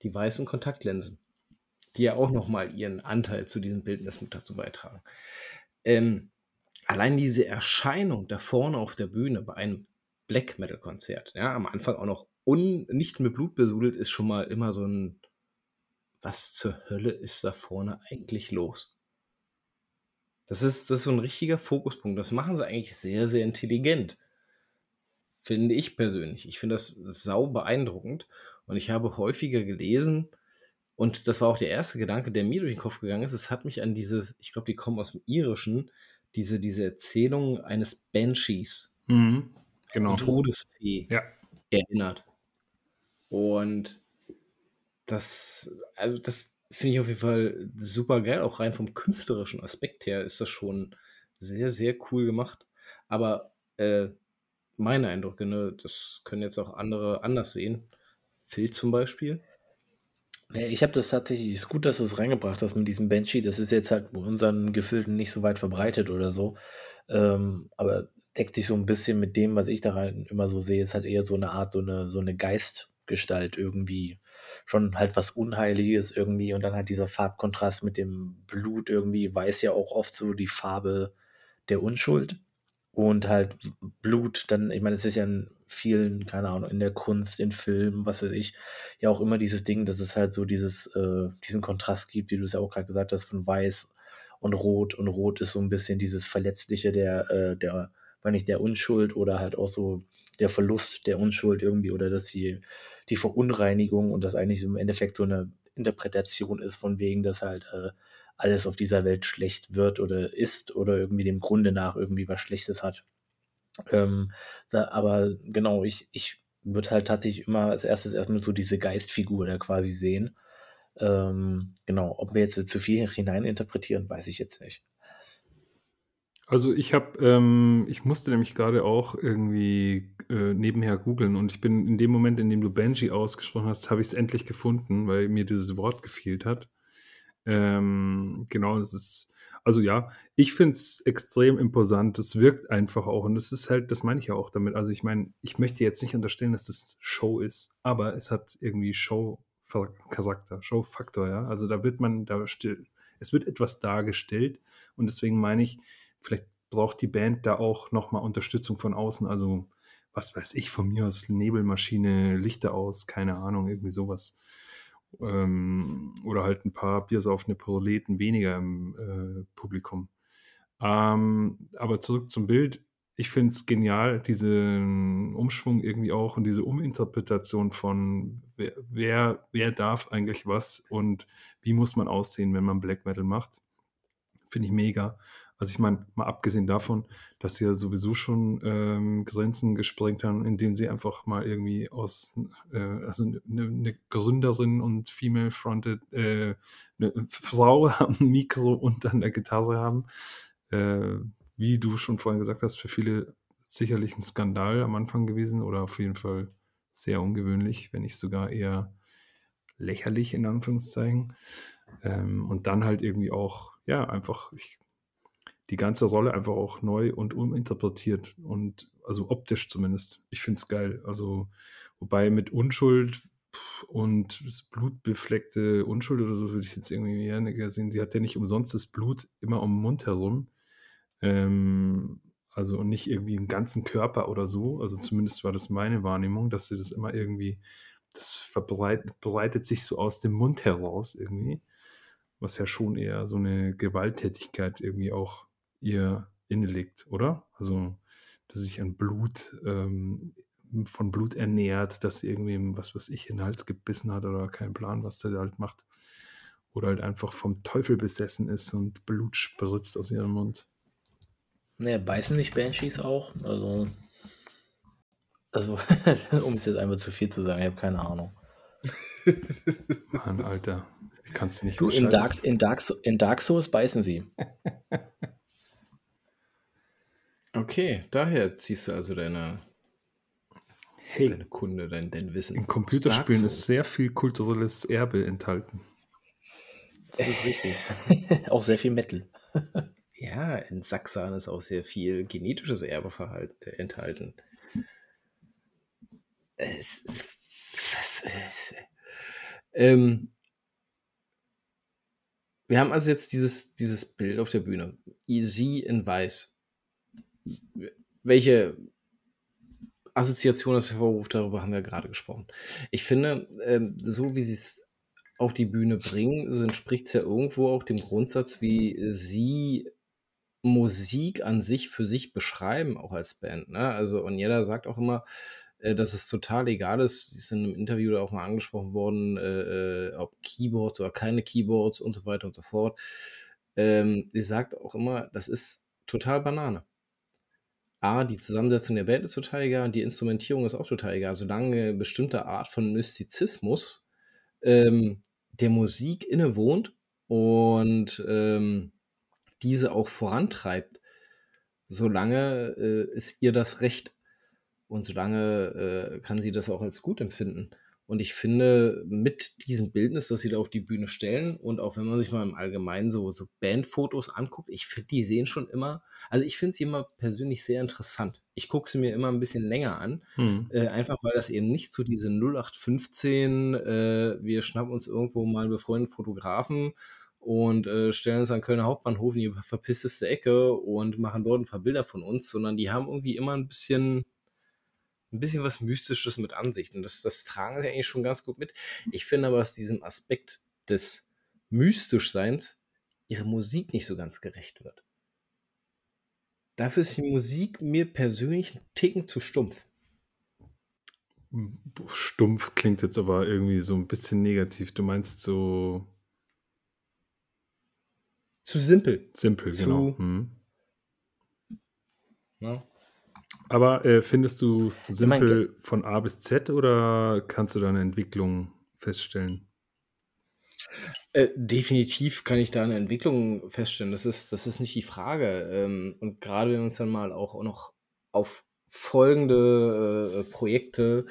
Die weißen Kontaktlinsen, die ja auch nochmal ihren Anteil zu diesem Bildnis mit dazu beitragen. Ähm, allein diese Erscheinung da vorne auf der Bühne bei einem Black Metal Konzert, ja, am Anfang auch noch un, nicht mit Blut besudelt, ist schon mal immer so ein, was zur Hölle ist da vorne eigentlich los? Das ist, das ist so ein richtiger Fokuspunkt. Das machen sie eigentlich sehr, sehr intelligent. Finde ich persönlich. Ich finde das sau beeindruckend. Und ich habe häufiger gelesen, und das war auch der erste Gedanke, der mir durch den Kopf gegangen ist. Es hat mich an diese, ich glaube, die kommen aus dem Irischen, diese, diese Erzählung eines Banshees. Mhm, genau. Todesfee ja. erinnert. Und das, also das Finde ich auf jeden Fall super geil. Auch rein vom künstlerischen Aspekt her ist das schon sehr, sehr cool gemacht. Aber äh, meine Eindrücke, ne, das können jetzt auch andere anders sehen. Phil zum Beispiel. Ich habe das tatsächlich, ist gut, dass du es reingebracht hast mit diesem Banshee. Das ist jetzt halt bei unseren Gefilden nicht so weit verbreitet oder so. Ähm, aber deckt sich so ein bisschen mit dem, was ich da rein immer so sehe. Es ist halt eher so eine Art, so eine, so eine Geistgestalt irgendwie schon halt was Unheiliges irgendwie und dann halt dieser Farbkontrast mit dem Blut irgendwie, weiß ja auch oft so die Farbe der Unschuld und halt Blut, dann, ich meine, es ist ja in vielen, keine Ahnung, in der Kunst, in Filmen, was weiß ich, ja auch immer dieses Ding, dass es halt so dieses, äh, diesen Kontrast gibt, wie du es ja auch gerade gesagt hast, von weiß und rot. Und rot ist so ein bisschen dieses Verletzliche der, äh, der, wenn nicht der Unschuld oder halt auch so der Verlust der Unschuld irgendwie oder dass die, die Verunreinigung und das eigentlich im Endeffekt so eine Interpretation ist, von wegen, dass halt äh, alles auf dieser Welt schlecht wird oder ist oder irgendwie dem Grunde nach irgendwie was Schlechtes hat. Ähm, aber genau, ich, ich würde halt tatsächlich immer als erstes erstmal so diese Geistfigur da quasi sehen. Ähm, genau, ob wir jetzt zu viel hineininterpretieren, weiß ich jetzt nicht. Also ich habe, ähm, ich musste nämlich gerade auch irgendwie äh, nebenher googeln und ich bin in dem Moment, in dem du Benji ausgesprochen hast, habe ich es endlich gefunden, weil mir dieses Wort gefehlt hat. Ähm, genau, das ist, also ja, ich finde es extrem imposant. Es wirkt einfach auch und das ist halt, das meine ich ja auch damit. Also ich meine, ich möchte jetzt nicht unterstellen, dass das Show ist, aber es hat irgendwie Show-Charakter, Show-Faktor, ja. Also da wird man, da still, es wird etwas dargestellt und deswegen meine ich, vielleicht braucht die Band da auch nochmal Unterstützung von außen, also was weiß ich, von mir aus Nebelmaschine, Lichter aus, keine Ahnung, irgendwie sowas. Ähm, oder halt ein paar biersaufende Proleten weniger im äh, Publikum. Ähm, aber zurück zum Bild. Ich finde es genial, diesen Umschwung irgendwie auch und diese Uminterpretation von wer, wer, wer darf eigentlich was und wie muss man aussehen, wenn man Black Metal macht. Finde ich mega. Also ich meine, mal abgesehen davon, dass sie ja sowieso schon ähm, Grenzen gesprengt haben, indem sie einfach mal irgendwie aus, äh, also eine ne Gründerin und Female-Fronted, äh, eine Frau am Mikro und an der Gitarre haben. Äh, wie du schon vorhin gesagt hast, für viele sicherlich ein Skandal am Anfang gewesen oder auf jeden Fall sehr ungewöhnlich, wenn nicht sogar eher lächerlich in Anführungszeichen. Ähm, und dann halt irgendwie auch, ja, einfach, ich die ganze Rolle einfach auch neu und uminterpretiert und also optisch zumindest. Ich finde es geil. Also, wobei mit Unschuld und das blutbefleckte Unschuld oder so würde ich jetzt irgendwie mehr sehen. Sie hat ja nicht umsonst das Blut immer um den Mund herum. Ähm, also und nicht irgendwie im ganzen Körper oder so. Also zumindest war das meine Wahrnehmung, dass sie das immer irgendwie, das verbreitet, breitet sich so aus dem Mund heraus irgendwie. Was ja schon eher so eine Gewalttätigkeit irgendwie auch ihr innelegt, oder? Also, dass sich an Blut, ähm, von Blut ernährt, dass irgendwem, was weiß ich, in den Hals gebissen hat oder keinen Plan, was der halt macht. Oder halt einfach vom Teufel besessen ist und Blut spritzt aus ihrem Mund. Naja, beißen nicht Banshees auch? Also, also um es jetzt einfach zu viel zu sagen, ich habe keine Ahnung. Mann, Alter, kannst du nicht du, in Dark, in, Dark, in Dark Souls beißen sie. Okay, daher ziehst du also deine, hey, deine Kunde, dein, dein Wissen. In Computerspielen ist sehr viel kulturelles Erbe enthalten. Das ist richtig. auch sehr viel Metal. ja, in Saxan ist auch sehr viel genetisches Erbe äh, enthalten. Es, was ist, ähm, wir haben also jetzt dieses, dieses Bild auf der Bühne. Sie in weiß welche Assoziation das hervorruft, darüber haben wir gerade gesprochen. Ich finde, ähm, so wie sie es auf die Bühne bringen, so entspricht es ja irgendwo auch dem Grundsatz, wie sie Musik an sich für sich beschreiben, auch als Band. Ne? Also, und jeder sagt auch immer, äh, dass es total egal ist. Sie ist in einem Interview auch mal angesprochen worden, äh, äh, ob Keyboards oder keine Keyboards und so weiter und so fort. Ähm, sie sagt auch immer, das ist total Banane. A, die Zusammensetzung der Band ist total egal die Instrumentierung ist auch total egal. Solange eine bestimmte Art von Mystizismus ähm, der Musik innewohnt und ähm, diese auch vorantreibt, solange äh, ist ihr das Recht und solange äh, kann sie das auch als gut empfinden. Und ich finde, mit diesem Bildnis, das sie da auf die Bühne stellen und auch wenn man sich mal im Allgemeinen so, so Bandfotos anguckt, ich finde, die sehen schon immer, also ich finde sie immer persönlich sehr interessant. Ich gucke sie mir immer ein bisschen länger an, hm. äh, einfach weil das eben nicht so diese 0815, äh, wir schnappen uns irgendwo mal einen befreundeten Fotografen und äh, stellen uns an Kölner Hauptbahnhof in die verpissteste Ecke und machen dort ein paar Bilder von uns, sondern die haben irgendwie immer ein bisschen ein bisschen was Mystisches mit Ansichten. Das, das tragen sie eigentlich schon ganz gut mit. Ich finde aber, dass diesem Aspekt des Mystischseins ihre Musik nicht so ganz gerecht wird. Dafür ist die Musik mir persönlich ein Ticken zu stumpf. Stumpf klingt jetzt aber irgendwie so ein bisschen negativ. Du meinst so. Zu simpel. Simpel, zu, genau. Hm. Aber äh, findest du es zu simpel von A bis Z oder kannst du da eine Entwicklung feststellen? Äh, definitiv kann ich da eine Entwicklung feststellen. Das ist, das ist nicht die Frage. Ähm, und gerade wenn wir uns dann mal auch noch auf folgende äh, Projekte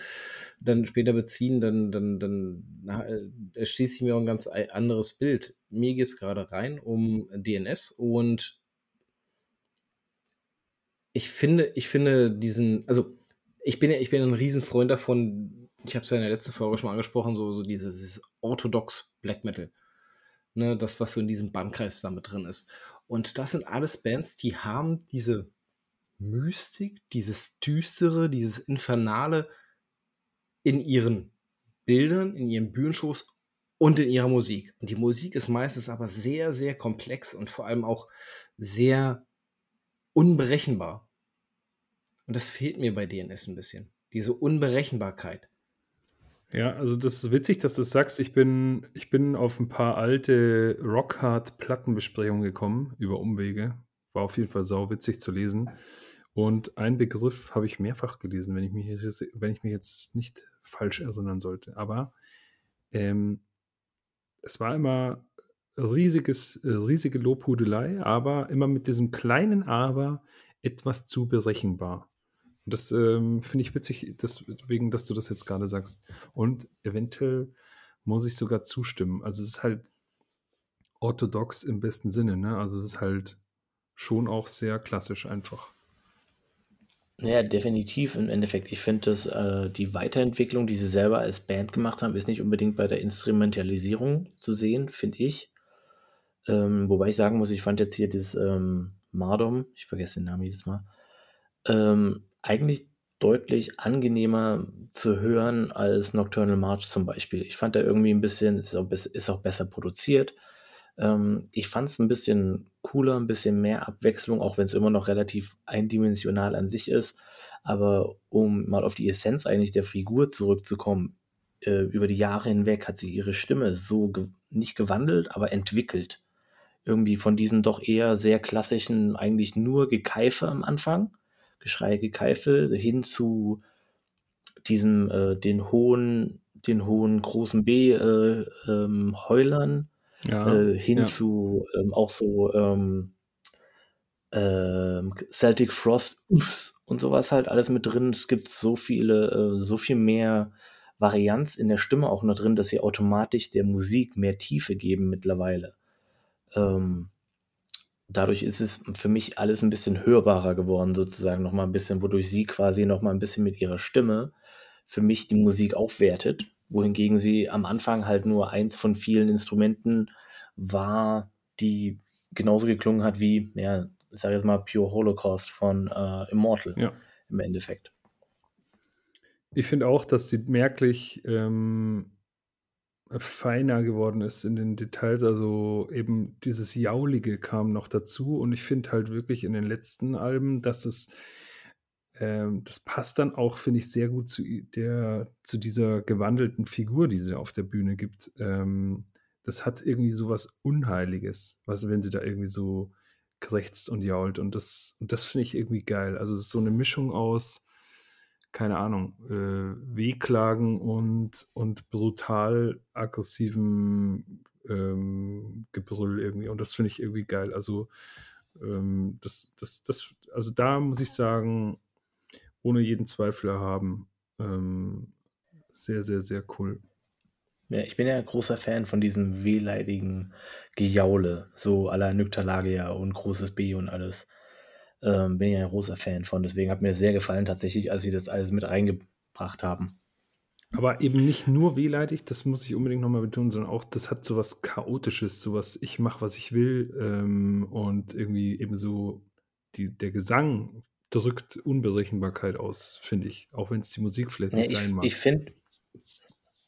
dann später beziehen, dann, dann, dann äh, erschließt sich mir auch ein ganz anderes Bild. Mir geht es gerade rein um DNS und ich finde, ich finde diesen, also ich bin ja, ich bin ein Riesenfreund davon, ich habe es ja in der letzten Folge schon mal angesprochen, so, so dieses, dieses orthodox Black Metal. ne, das, was so in diesem Bandkreis da mit drin ist. Und das sind alles Bands, die haben diese Mystik, dieses Düstere, dieses Infernale in ihren Bildern, in ihren Bühnenshows und in ihrer Musik. Und die Musik ist meistens aber sehr, sehr komplex und vor allem auch sehr unberechenbar. Und das fehlt mir bei DNS ein bisschen. Diese Unberechenbarkeit. Ja, also das ist witzig, dass du sagst. Ich bin, ich bin auf ein paar alte Rockhard-Plattenbesprechungen gekommen über Umwege. War auf jeden Fall sau witzig zu lesen. Und ein Begriff habe ich mehrfach gelesen, wenn ich mich jetzt, wenn ich mich jetzt nicht falsch erinnern sollte. Aber ähm, es war immer riesiges, äh, riesige Lobhudelei, aber immer mit diesem kleinen Aber etwas zu berechenbar. Und das ähm, finde ich witzig, deswegen, dass du das jetzt gerade sagst. Und eventuell muss ich sogar zustimmen. Also es ist halt orthodox im besten Sinne, ne? Also es ist halt schon auch sehr klassisch einfach. Ja, definitiv im Endeffekt. Ich finde, dass äh, die Weiterentwicklung, die sie selber als Band gemacht haben, ist nicht unbedingt bei der Instrumentalisierung zu sehen, finde ich. Ähm, wobei ich sagen muss, ich fand jetzt hier das ähm, Mardom, ich vergesse den Namen jedes Mal, ähm, eigentlich deutlich angenehmer zu hören als Nocturnal March zum Beispiel. Ich fand da irgendwie ein bisschen, ist auch, ist auch besser produziert. Ähm, ich fand es ein bisschen cooler, ein bisschen mehr Abwechslung, auch wenn es immer noch relativ eindimensional an sich ist. Aber um mal auf die Essenz eigentlich der Figur zurückzukommen, äh, über die Jahre hinweg hat sich ihre Stimme so ge nicht gewandelt, aber entwickelt. Irgendwie von diesem doch eher sehr klassischen, eigentlich nur Gekeife am Anfang, Geschrei, Gekeife, hin zu diesem, äh, den hohen, den hohen großen B äh, ähm, Heulern, Ja, äh, hin ja. zu ähm, auch so ähm, ähm, Celtic Frost Uffs und sowas halt alles mit drin. Es gibt so viele, äh, so viel mehr Varianz in der Stimme auch noch drin, dass sie automatisch der Musik mehr Tiefe geben mittlerweile. Ähm, dadurch ist es für mich alles ein bisschen hörbarer geworden, sozusagen noch mal ein bisschen, wodurch sie quasi noch mal ein bisschen mit ihrer Stimme für mich die Musik aufwertet, wohingegen sie am Anfang halt nur eins von vielen Instrumenten war, die genauso geklungen hat wie, ja, ich sage jetzt mal Pure Holocaust von äh, Immortal Ja. im Endeffekt. Ich finde auch, dass sie merklich ähm, feiner geworden ist in den Details. Also eben dieses Jaulige kam noch dazu und ich finde halt wirklich in den letzten Alben, dass es ähm, das passt dann auch, finde ich, sehr gut zu der zu dieser gewandelten Figur, die sie auf der Bühne gibt. Ähm, das hat irgendwie so was Unheiliges, was wenn sie da irgendwie so krächzt und jault und das und das finde ich irgendwie geil. Also es ist so eine Mischung aus keine Ahnung, äh, Wehklagen und, und brutal aggressivem ähm, Gebrüll irgendwie. Und das finde ich irgendwie geil. Also, ähm, das, das, das, also da muss ich sagen, ohne jeden Zweifel haben, ähm, sehr, sehr, sehr cool. Ja, ich bin ja großer Fan von diesem wehleidigen Gejaule, so à la Nyctalagia und großes B und alles. Ähm, bin ja ein großer Fan von. Deswegen hat mir sehr gefallen tatsächlich, als sie das alles mit reingebracht haben. Aber eben nicht nur wehleidig, das muss ich unbedingt nochmal betonen, sondern auch, das hat so was Chaotisches, so was, ich mache, was ich will. Ähm, und irgendwie eben so, die, der Gesang drückt Unberechenbarkeit aus, finde ich. Auch wenn es die Musik vielleicht Ja, nicht ich sein mag. ich finde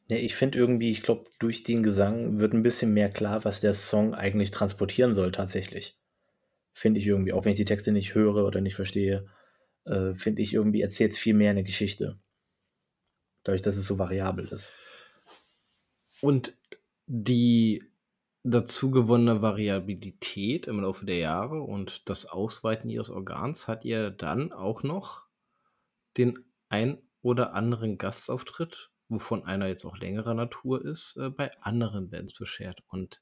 ja, ich finde irgendwie, ich glaube, durch den Gesang wird ein bisschen mehr klar, was der Song eigentlich transportieren soll tatsächlich. Finde ich irgendwie, auch wenn ich die Texte nicht höre oder nicht verstehe, äh, finde ich irgendwie, erzählt es viel mehr eine Geschichte. Dadurch, dass es so variabel ist. Und die dazu gewonnene Variabilität im Laufe der Jahre und das Ausweiten ihres Organs hat ihr dann auch noch den ein oder anderen Gastauftritt, wovon einer jetzt auch längerer Natur ist, äh, bei anderen Bands beschert. Und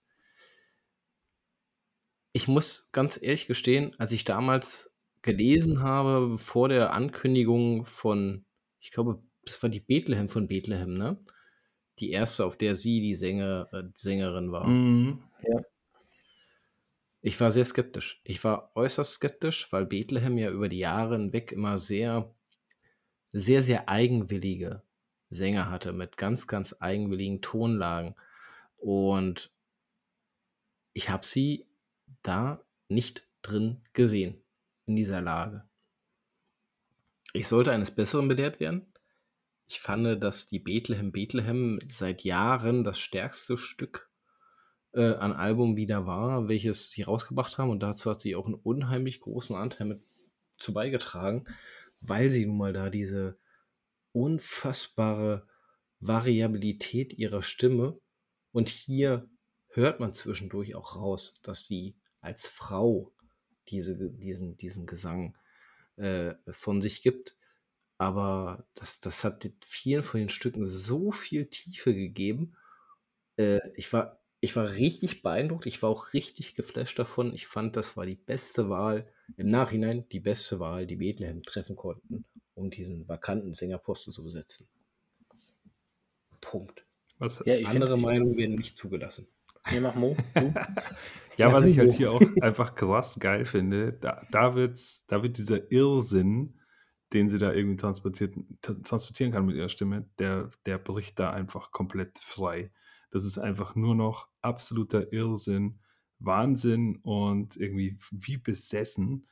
ich muss ganz ehrlich gestehen, als ich damals gelesen habe, vor der Ankündigung von, ich glaube, das war die Bethlehem von Bethlehem, ne? Die erste, auf der sie die Sänger, äh, Sängerin war. Mhm. Ja. Ich war sehr skeptisch. Ich war äußerst skeptisch, weil Bethlehem ja über die Jahre hinweg immer sehr, sehr, sehr eigenwillige Sänger hatte mit ganz, ganz eigenwilligen Tonlagen. Und ich habe sie da nicht drin gesehen, in dieser Lage. Ich sollte eines Besseren belehrt werden. Ich fand, dass die Bethlehem Bethlehem seit Jahren das stärkste Stück äh, an Album wieder war, welches sie rausgebracht haben. Und dazu hat sie auch einen unheimlich großen Anteil mit zu beigetragen, weil sie nun mal da diese unfassbare Variabilität ihrer Stimme und hier hört man zwischendurch auch raus, dass sie als Frau diese, diesen, diesen Gesang äh, von sich gibt. Aber das, das hat vielen von den Stücken so viel Tiefe gegeben. Äh, ich, war, ich war richtig beeindruckt. Ich war auch richtig geflasht davon. Ich fand, das war die beste Wahl, im Nachhinein die beste Wahl, die Bethlehem treffen konnten, um diesen vakanten Sängerposten zu besetzen. Punkt. Was, Ja, ich Andere finde, Meinungen werden nicht zugelassen. nee, mach Mo, du. Ja, was ich halt hier auch einfach krass geil finde, da, da, wird's, da wird dieser Irrsinn, den sie da irgendwie transportiert, transportieren kann mit ihrer Stimme, der, der bricht da einfach komplett frei. Das ist einfach nur noch absoluter Irrsinn, Wahnsinn und irgendwie wie besessen.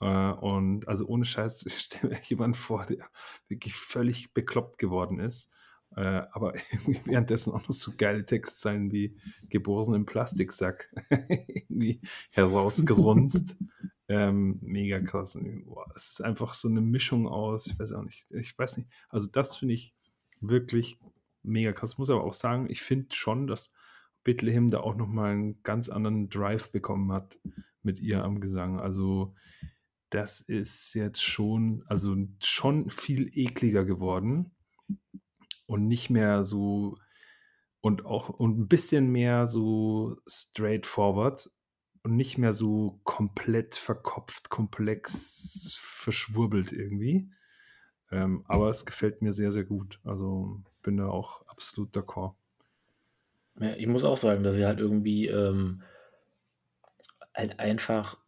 Äh, Und also ohne Scheiß, stell mir jemand vor, der wirklich völlig bekloppt geworden ist. Äh, aber irgendwie währenddessen auch noch so geile Textzeilen wie geboren im Plastiksack irgendwie herausgerunzt. ähm, mega krass. Boah, es ist einfach so eine Mischung aus, ich weiß auch nicht, ich weiß nicht, also das finde ich wirklich mega krass. Muss aber auch sagen, ich finde schon, dass Bethlehem da auch nochmal einen ganz anderen Drive bekommen hat mit ihr am Gesang. Also das ist jetzt schon, also schon viel ekliger geworden und nicht mehr so und auch und ein bisschen mehr so straightforward und nicht mehr so komplett verkopft, komplex, verschwurbelt irgendwie. Ähm, aber es gefällt mir sehr, sehr gut. Also bin da auch absolut d'accord. Ja, ich muss auch sagen, dass ich halt irgendwie ähm, halt einfach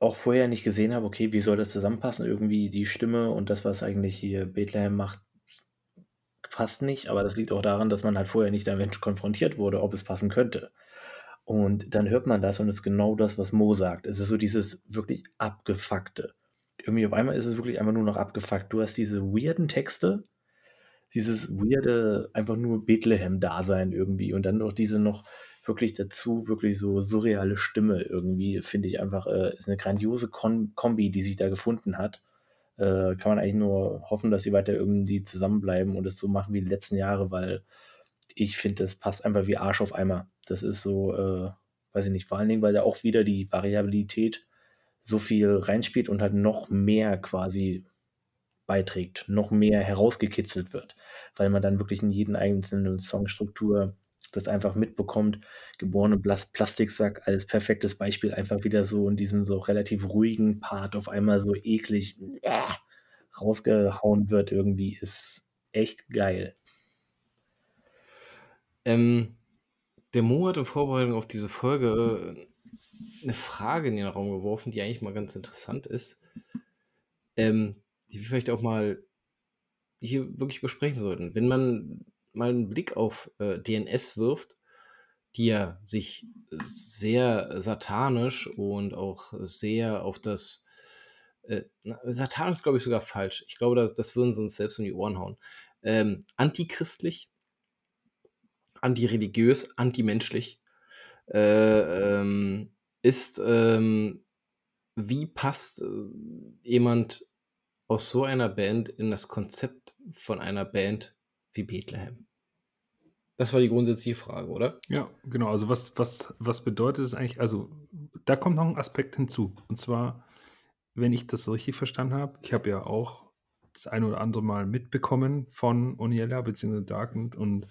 auch vorher nicht gesehen habe, okay, wie soll das zusammenpassen? Irgendwie die Stimme und das, was eigentlich hier Bethlehem macht, passt nicht. Aber das liegt auch daran, dass man halt vorher nicht damit konfrontiert wurde, ob es passen könnte. Und dann hört man das und es ist genau das, was Mo sagt. Es ist so dieses wirklich abgefuckte. Irgendwie auf einmal ist es wirklich einfach nur noch abgefuckt. Du hast diese weirden Texte, dieses weirde, einfach nur Bethlehem-Dasein irgendwie und dann noch diese noch wirklich dazu, wirklich so surreale Stimme irgendwie, finde ich einfach, äh, ist eine grandiose Kombi, die sich da gefunden hat. Äh, kann man eigentlich nur hoffen, dass sie weiter irgendwie zusammenbleiben und es so machen wie die letzten Jahre, weil ich finde, das passt einfach wie Arsch auf Eimer. Das ist so, äh, weiß ich nicht, vor allen Dingen, weil da auch wieder die Variabilität so viel reinspielt und halt noch mehr quasi beiträgt, noch mehr herausgekitzelt wird, weil man dann wirklich in jeden einzelnen Songstruktur das einfach mitbekommt. Geborene Plastiksack als perfektes Beispiel einfach wieder so in diesem so relativ ruhigen Part auf einmal so eklig äh, rausgehauen wird irgendwie, ist echt geil. Ähm, der Mo hat in Vorbereitung auf diese Folge äh, eine Frage in den Raum geworfen, die eigentlich mal ganz interessant ist, ähm, die wir vielleicht auch mal hier wirklich besprechen sollten. Wenn man mal einen Blick auf äh, DNS wirft, die ja sich sehr satanisch und auch sehr auf das äh, ist, glaube ich, sogar falsch. Ich glaube, das, das würden sie uns selbst in die Ohren hauen. Ähm, antichristlich, antireligiös, antimenschlich äh, ähm, ist, ähm, wie passt äh, jemand aus so einer Band in das Konzept von einer Band wie Bethlehem? Das war die grundsätzliche Frage, oder? Ja, genau. Also was, was, was bedeutet es eigentlich? Also da kommt noch ein Aspekt hinzu. Und zwar, wenn ich das richtig verstanden habe, ich habe ja auch das eine oder andere Mal mitbekommen von Oniella bzw. Darkend und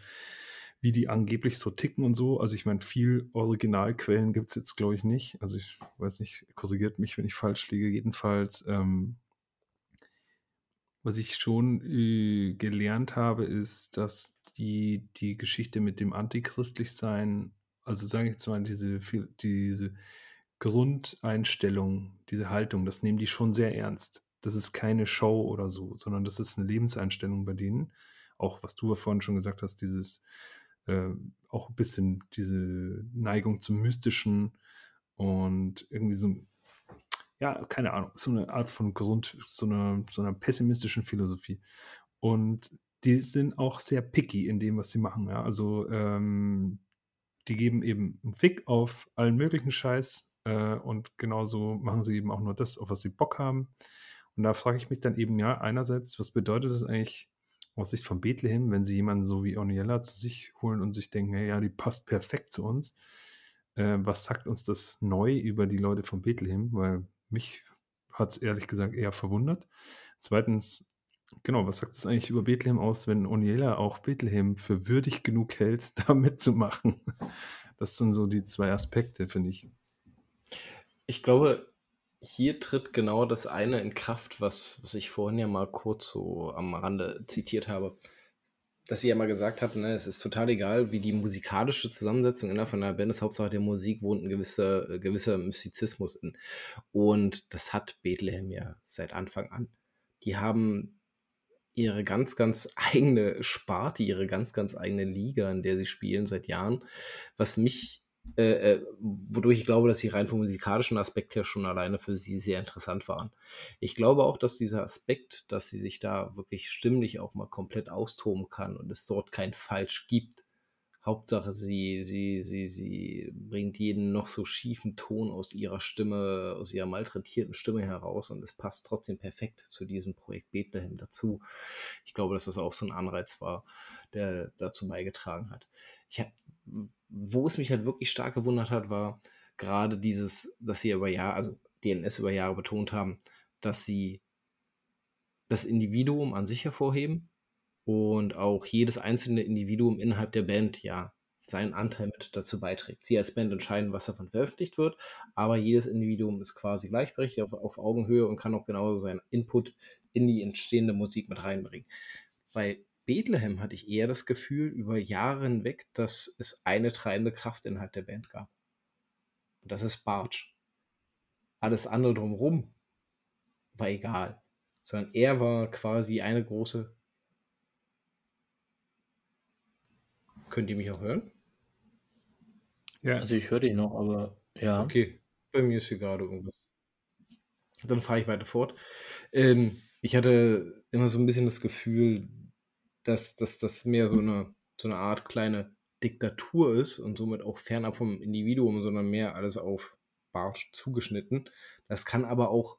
wie die angeblich so ticken und so. Also ich meine, viel Originalquellen gibt es jetzt, glaube ich, nicht. Also ich weiß nicht, korrigiert mich, wenn ich falsch liege. Jedenfalls, ähm, was ich schon äh, gelernt habe, ist, dass die, die Geschichte mit dem Antichristlichsein, also sage ich jetzt mal, diese, diese Grundeinstellung, diese Haltung, das nehmen die schon sehr ernst. Das ist keine Show oder so, sondern das ist eine Lebenseinstellung bei denen. Auch was du vorhin schon gesagt hast, dieses äh, auch ein bisschen diese Neigung zum Mystischen und irgendwie so, ja, keine Ahnung, so eine Art von Grund, so einer, so einer pessimistischen Philosophie. Und die sind auch sehr picky in dem, was sie machen. Ja? Also ähm, die geben eben einen Fick auf allen möglichen Scheiß äh, und genauso machen sie eben auch nur das, auf was sie Bock haben. Und da frage ich mich dann eben, ja, einerseits, was bedeutet das eigentlich aus Sicht von Bethlehem, wenn sie jemanden so wie Oniella zu sich holen und sich denken, ja, die passt perfekt zu uns. Äh, was sagt uns das neu über die Leute von Bethlehem? Weil mich hat es ehrlich gesagt eher verwundert. Zweitens, genau, was sagt es eigentlich über Bethlehem aus, wenn Oniela auch Bethlehem für würdig genug hält, da mitzumachen? Das sind so die zwei Aspekte, finde ich. Ich glaube, hier tritt genau das eine in Kraft, was, was ich vorhin ja mal kurz so am Rande zitiert habe. Dass sie ja mal gesagt hat, ne, es ist total egal, wie die musikalische Zusammensetzung innerhalb einer Band ist. Hauptsache der Musik wohnt ein gewisser, äh, gewisser Mystizismus in. Und das hat Bethlehem ja seit Anfang an. Die haben ihre ganz, ganz eigene Sparte, ihre ganz, ganz eigene Liga, in der sie spielen seit Jahren. Was mich äh, äh, wodurch ich glaube, dass sie rein vom musikalischen Aspekt her schon alleine für sie sehr interessant waren. Ich glaube auch, dass dieser Aspekt, dass sie sich da wirklich stimmlich auch mal komplett austoben kann und es dort kein Falsch gibt. Hauptsache, sie, sie, sie, sie bringt jeden noch so schiefen Ton aus ihrer Stimme, aus ihrer malträtierten Stimme heraus und es passt trotzdem perfekt zu diesem Projekt Bethlehem dazu. Ich glaube, dass das auch so ein Anreiz war, der dazu beigetragen hat. Ich habe wo es mich halt wirklich stark gewundert hat, war gerade dieses, dass sie über Jahre, also DNS über Jahre betont haben, dass sie das Individuum an sich hervorheben und auch jedes einzelne Individuum innerhalb der Band ja seinen Anteil mit dazu beiträgt. Sie als Band entscheiden, was davon veröffentlicht wird, aber jedes Individuum ist quasi gleichberechtigt auf, auf Augenhöhe und kann auch genauso seinen Input in die entstehende Musik mit reinbringen. Bei Bethlehem hatte ich eher das Gefühl über Jahre hinweg, dass es eine treibende Kraft innerhalb der Band gab. Und das ist Bartsch. Alles andere drumherum war egal. Sondern er war quasi eine große. Könnt ihr mich auch hören? Ja. Also ich höre dich noch, aber ja. Okay, bei mir ist hier gerade irgendwas. Dann fahre ich weiter fort. Ähm, ich hatte immer so ein bisschen das Gefühl, dass, dass das mehr so eine, so eine Art kleine Diktatur ist und somit auch fernab vom Individuum, sondern mehr alles auf Barsch zugeschnitten. Das kann aber auch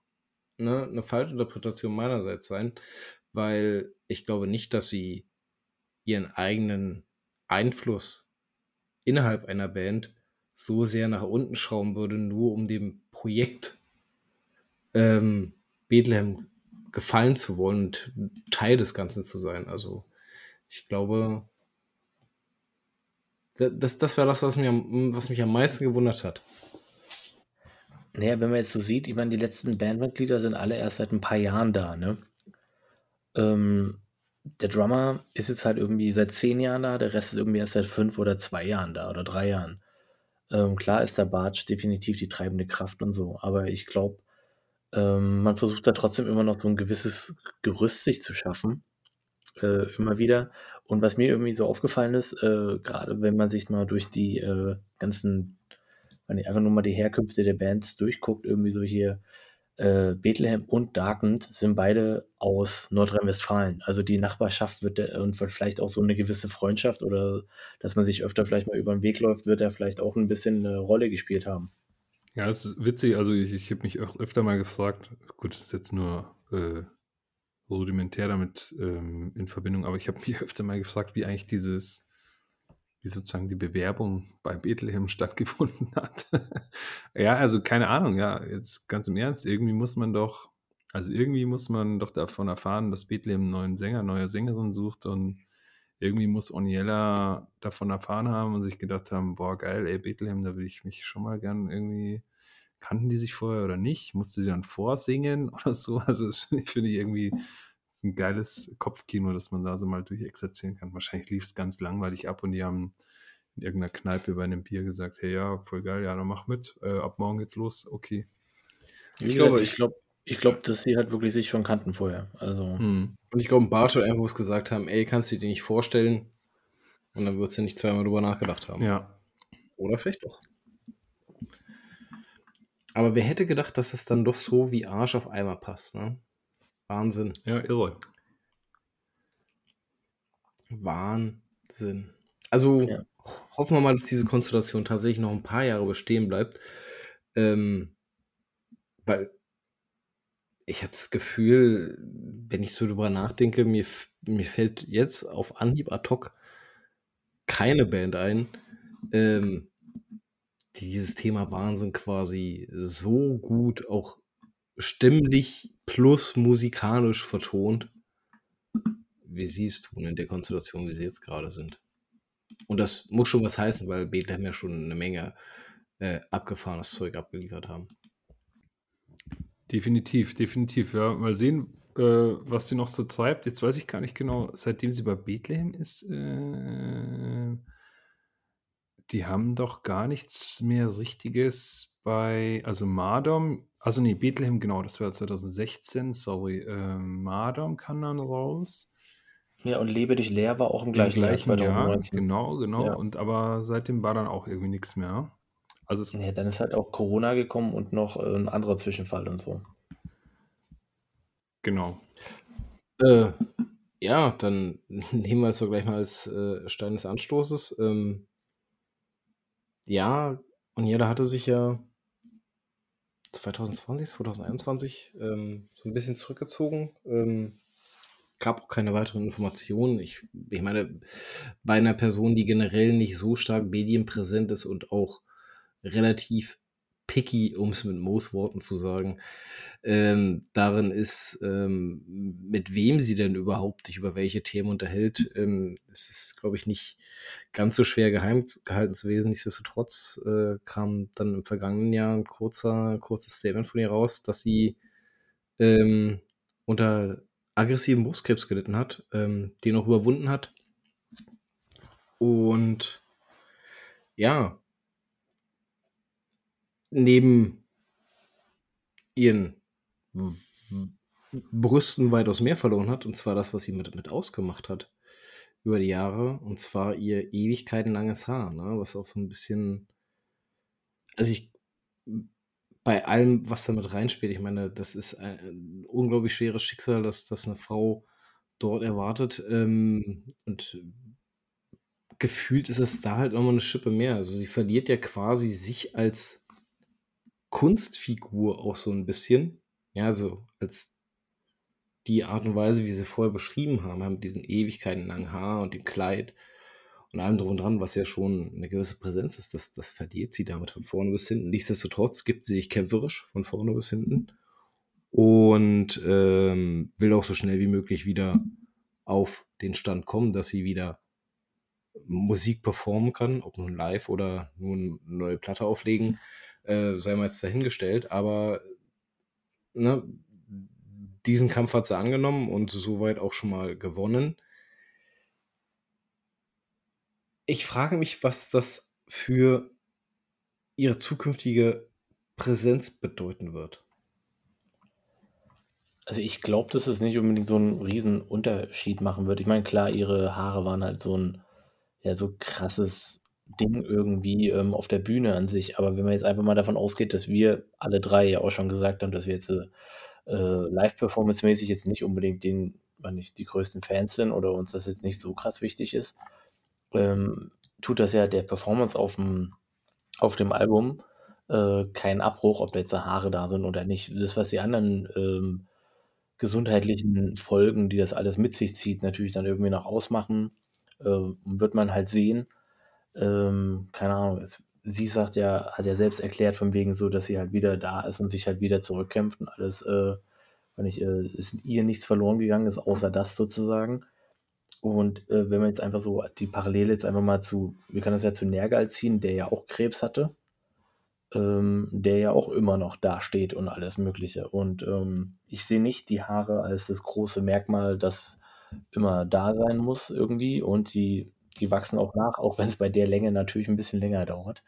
ne, eine Falschinterpretation meinerseits sein, weil ich glaube nicht, dass sie ihren eigenen Einfluss innerhalb einer Band so sehr nach unten schrauben würde, nur um dem Projekt ähm, Bethlehem gefallen zu wollen und Teil des Ganzen zu sein. Also ich glaube, das, das war das, was, mir, was mich am meisten gewundert hat. Naja, wenn man jetzt so sieht, ich meine, die letzten Bandmitglieder sind alle erst seit ein paar Jahren da, ne? Ähm, der Drummer ist jetzt halt irgendwie seit zehn Jahren da, der Rest ist irgendwie erst seit fünf oder zwei Jahren da oder drei Jahren. Ähm, klar ist der Bartsch definitiv die treibende Kraft und so, aber ich glaube, ähm, man versucht da trotzdem immer noch so ein gewisses Gerüst sich zu schaffen, äh, immer wieder. Und was mir irgendwie so aufgefallen ist, äh, gerade wenn man sich mal durch die äh, ganzen, wenn ich einfach nur mal die Herkünfte der Bands durchguckt, irgendwie so hier, äh, Bethlehem und Darkend sind beide aus Nordrhein-Westfalen. Also die Nachbarschaft wird der, und vielleicht auch so eine gewisse Freundschaft oder dass man sich öfter vielleicht mal über den Weg läuft, wird da vielleicht auch ein bisschen eine Rolle gespielt haben. Ja, es ist witzig. Also ich, ich habe mich auch öfter mal gefragt, gut, das ist jetzt nur äh, rudimentär damit ähm, in Verbindung, aber ich habe mich öfter mal gefragt, wie eigentlich dieses, wie sozusagen die Bewerbung bei Bethlehem stattgefunden hat. ja, also keine Ahnung, ja, jetzt ganz im Ernst, irgendwie muss man doch, also irgendwie muss man doch davon erfahren, dass Bethlehem einen neuen Sänger, neue Sängerin sucht und irgendwie muss Oniella davon erfahren haben und sich gedacht haben, boah, geil, ey, Bethlehem, da will ich mich schon mal gern irgendwie kannten die sich vorher oder nicht? Musste sie dann vorsingen oder so? Also das finde ich, find ich irgendwie ein geiles Kopfkino, dass man da so mal durchexerzieren kann. Wahrscheinlich lief es ganz langweilig ab und die haben in irgendeiner Kneipe bei einem Bier gesagt, hey ja, voll geil, ja, dann mach mit, äh, ab morgen geht's los, okay. Ich glaube, ich glaube, ich glaube, dass sie halt wirklich sich schon kannten vorher. Also. Hm. Und ich glaube, Barsch und Ambrose gesagt haben, ey, kannst du dir nicht vorstellen? Und dann würdest du nicht zweimal drüber nachgedacht haben. Ja. Oder vielleicht doch. Aber wer hätte gedacht, dass es dann doch so wie Arsch auf Eimer passt, ne? Wahnsinn. Ja, irre. Wahnsinn. Also Ja. hoffen wir mal, dass diese Konstellation tatsächlich noch ein paar Jahre bestehen bleibt. Ähm, weil ich habe das Gefühl, wenn ich so drüber nachdenke, mir, mir fällt jetzt auf Anhieb ad hoc keine Band ein, ähm, die dieses Thema Wahnsinn quasi so gut auch stimmlich plus musikalisch vertont, wie sie es tun in der Konstellation, wie sie jetzt gerade sind. Und das muss schon was heißen, weil Bethlehem ja schon eine Menge äh, abgefahrenes Zeug abgeliefert haben. Definitiv, definitiv. Ja, mal sehen, äh, was sie noch so treibt. Jetzt weiß ich gar nicht genau, seitdem sie bei Bethlehem ist, äh, die haben doch gar nichts mehr Richtiges bei, also Mardom, also nee, Bethlehem, genau, das war 2016, sorry, äh, Mardom kann dann raus. Ja, und Lebe dich leer war auch im Im gleichen, gleichen Jahr, Jahr, 2019. genau, genau. Ja. Und aber seitdem war dann auch irgendwie nichts mehr. Also es, Ja, dann ist halt auch Corona gekommen und noch äh, ein anderer Zwischenfall und so. genau. Äh, ja, dann nehmen wir es doch gleich mal als äh, Stein des Anstoßes. Ähm, ja, und jeder hatte sich ja 2020, 2021 ähm, so ein bisschen zurückgezogen. Ähm, gab auch keine weiteren Informationen. Ich, ich meine, bei einer Person, die generell nicht so stark medienpräsent ist und auch relativ picky, um es mit Moos Worten zu sagen, ähm, darin ist, ähm, mit wem sie denn überhaupt sich über welche Themen unterhält. Ähm, es ist, glaube ich, nicht ganz so schwer geheim gehalten zu lesen. Nichtsdestotrotz äh, kam dann im vergangenen Jahr ein kurzer, kurzes Statement von ihr raus, dass sie ähm, unter aggressiven Brustkrebs gelitten hat, ähm, den auch überwunden hat. Und ja, neben ihren Brüsten weitaus mehr verloren hat, und zwar das, was sie mit, mit ausgemacht hat über die Jahre, und zwar ihr ewigkeitenlanges Haar, ne? was auch so ein bisschen, also ich, bei allem, was damit reinspielt, ich meine, das ist ein, unglaublich schweres Schicksal, dass, dass eine Frau dort erwartet, ähm, und gefühlt ist es da halt nochmal eine Schippe mehr. Also sie verliert ja quasi sich als Kunstfigur auch so ein bisschen. Ja, also als die Art und Weise, wie sie vorher beschrieben haben, mit diesen ewigkeitenlangen Haar und dem Kleid und allem drum und dran, was ja schon eine gewisse Präsenz ist, das, das verliert sie damit von vorne bis hinten. Nichtsdestotrotz gibt sie sich kämpferisch von vorne bis hinten und ähm, will auch so schnell wie möglich wieder auf den Stand kommen, dass sie wieder Musik performen kann, ob nun live oder nun eine neue Platte auflegen, äh, sei mal jetzt dahingestellt, aber ne, diesen Kampf hat sie angenommen und soweit auch schon mal gewonnen. Ich frage mich, was das für ihre zukünftige Präsenz bedeuten wird. Also ich glaube, dass es nicht unbedingt so einen riesen Unterschied machen wird. Ich meine, klar, ihre Haare waren halt so ein ja, so krasses Ding irgendwie ähm, auf der Bühne an sich. Aber wenn man jetzt einfach mal davon ausgeht, dass wir alle drei ja auch schon gesagt haben, dass wir jetzt äh, live-performance-mäßig jetzt nicht unbedingt den, nicht die größten Fans sind oder uns das jetzt nicht so krass wichtig ist, ähm, tut das ja der Performance auf dem, auf dem Album äh, keinen Abbruch, ob da jetzt Haare da sind oder nicht. Das, was die anderen ähm, gesundheitlichen Folgen, die das alles mit sich zieht, natürlich dann irgendwie noch ausmachen, äh, wird man halt sehen. Ähm, keine Ahnung, es, sie sagt ja, hat ja selbst erklärt von wegen so, dass sie halt wieder da ist und sich halt wieder zurückkämpft und alles, äh, wenn ich, äh, ist ihr nichts verloren gegangen ist, außer das sozusagen. Und äh, wenn man jetzt einfach so die Parallele jetzt einfach mal zu, wir können das ja zu Nergal ziehen, der ja auch Krebs hatte, ähm, der ja auch immer noch da steht und alles Mögliche. Und ähm, ich sehe nicht die Haare als das große Merkmal, das immer da sein muss irgendwie. Und die, die wachsen auch nach, auch wenn es bei der Länge natürlich ein bisschen länger dauert.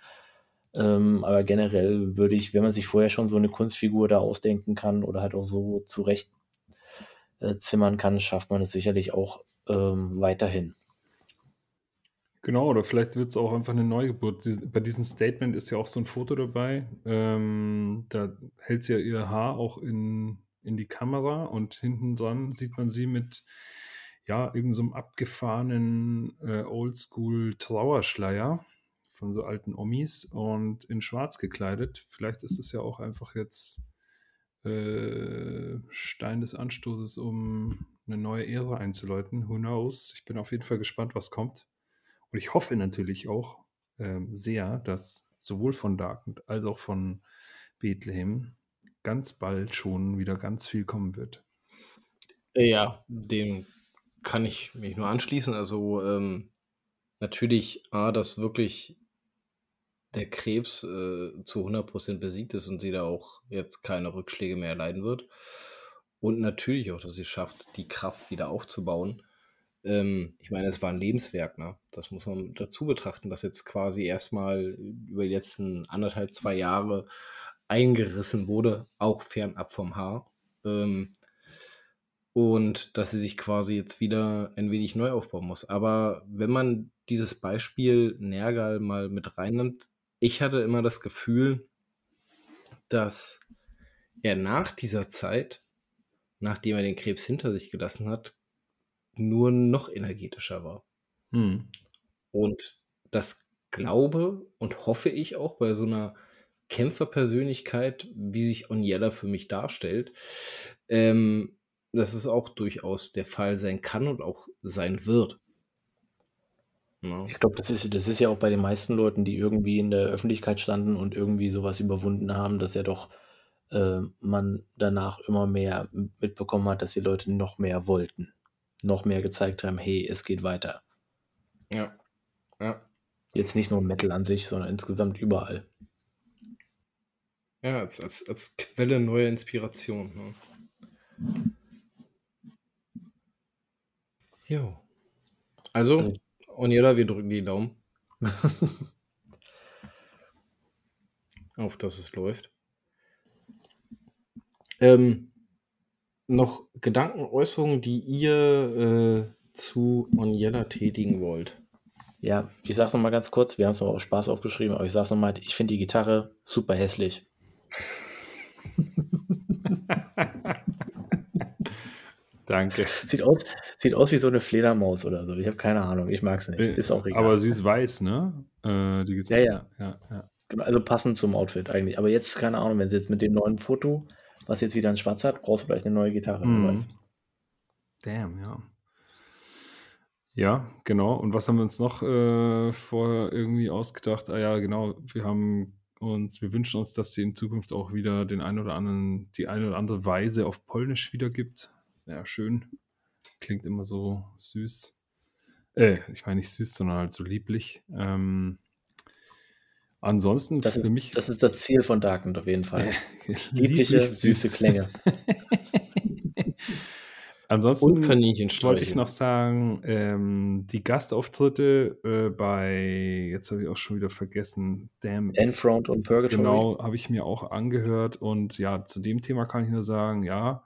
Ähm, aber generell würde ich, wenn man sich vorher schon so eine Kunstfigur da ausdenken kann oder halt auch so zurecht äh, zimmern kann, schafft man es sicherlich auch ähm, weiterhin. Genau, oder vielleicht wird es auch einfach eine Neugeburt. Bei diesem Statement ist ja auch so ein Foto dabei. Ähm, da hält sie ja ihr Haar auch in in die Kamera und hinten dran sieht man sie mit, ja, irgend so abgefahrenen, äh, Oldschool-Trauerschleier von so alten Omis und in schwarz gekleidet. Vielleicht ist es ja auch einfach jetzt, äh, Stein des Anstoßes, um eine neue Ära einzuläuten. Who knows? Ich bin auf jeden Fall gespannt, was kommt. Und ich hoffe natürlich auch, ähm, sehr, dass sowohl von Darkend als auch von Bethlehem ganz bald schon wieder ganz viel kommen wird. Ja, dem kann ich mich nur anschließen. Also, ähm, natürlich A, dass wirklich der Krebs, äh, zu 100% besiegt ist und sie da auch jetzt keine Rückschläge mehr erleiden wird. Und natürlich auch, dass sie schafft, die Kraft wieder aufzubauen. Ähm, ich meine, es war ein Lebenswerk, ne? Das muss man dazu betrachten, dass jetzt quasi erstmal über die letzten anderthalb, zwei Jahre eingerissen wurde, auch fernab vom Haar. Ähm, und dass sie sich quasi jetzt wieder ein wenig neu aufbauen muss. Aber wenn man dieses Beispiel Nergal mal mit reinnimmt, ich hatte immer das Gefühl, dass er nach dieser Zeit, nachdem er den Krebs hinter sich gelassen hat, nur noch energetischer war. Mhm. Und das glaube und hoffe ich auch bei so einer Kämpferpersönlichkeit, wie sich Onyella für mich darstellt, ähm, dass es auch durchaus der Fall sein kann und auch sein wird. Ja. Ich glaube, das ist, das ist ja auch bei den meisten Leuten, die irgendwie in der Öffentlichkeit standen und irgendwie sowas überwunden haben, dass ja doch äh, man danach immer mehr mitbekommen hat, dass die Leute noch mehr wollten. Noch mehr gezeigt haben, hey, es geht weiter. Ja. Ja. Jetzt nicht nur Metal an sich, sondern insgesamt überall. Ja, als, als, als Quelle neuer Inspiration. Ne? Jo. Also, also Oniela, wir drücken die Daumen. Auf dass es läuft. Ähm, noch Gedankenäußerungen, die ihr äh, zu Oniela tätigen wollt? Ja, ich sag's nochmal ganz kurz, wir haben es noch aus Spaß aufgeschrieben, aber ich sag's nochmal, ich finde die Gitarre super hässlich. Danke. Sieht aus, sieht aus wie so eine Fledermaus oder so. Ich habe keine Ahnung. Ich mag es nicht. Äh, ist auch egal. Aber sie ist weiß, ne? Äh, die ja, ja, ja, ja. Genau, also passend zum Outfit eigentlich. Aber jetzt, keine Ahnung, wenn sie jetzt mit dem neuen Foto, was jetzt wieder ein Schwarz hat, brauchst du vielleicht eine neue Gitarre. Mm. Damn, ja. Ja, genau. Und was haben wir uns noch äh, vorher irgendwie ausgedacht? Ah ja, genau. Wir haben uns, wir wünschen uns, dass sie in Zukunft auch wieder den ein oder anderen, die eine oder andere Weise auf Polnisch wiedergibt ja, schön. Klingt immer so süß. Äh, ich meine nicht süß, sondern halt so lieblich. Ähm, ansonsten das für ist, mich. Das ist das Ziel von Darkend auf jeden Fall. Liebliche, lieblich, süße süß. Klänge. Ansonsten wollte ich noch sagen, ähm, die Gastauftritte äh, bei, jetzt habe ich auch schon wieder vergessen, Damn. Enfront und Purgatory. Genau, habe ich mir auch angehört und ja, zu dem Thema kann ich nur sagen, ja,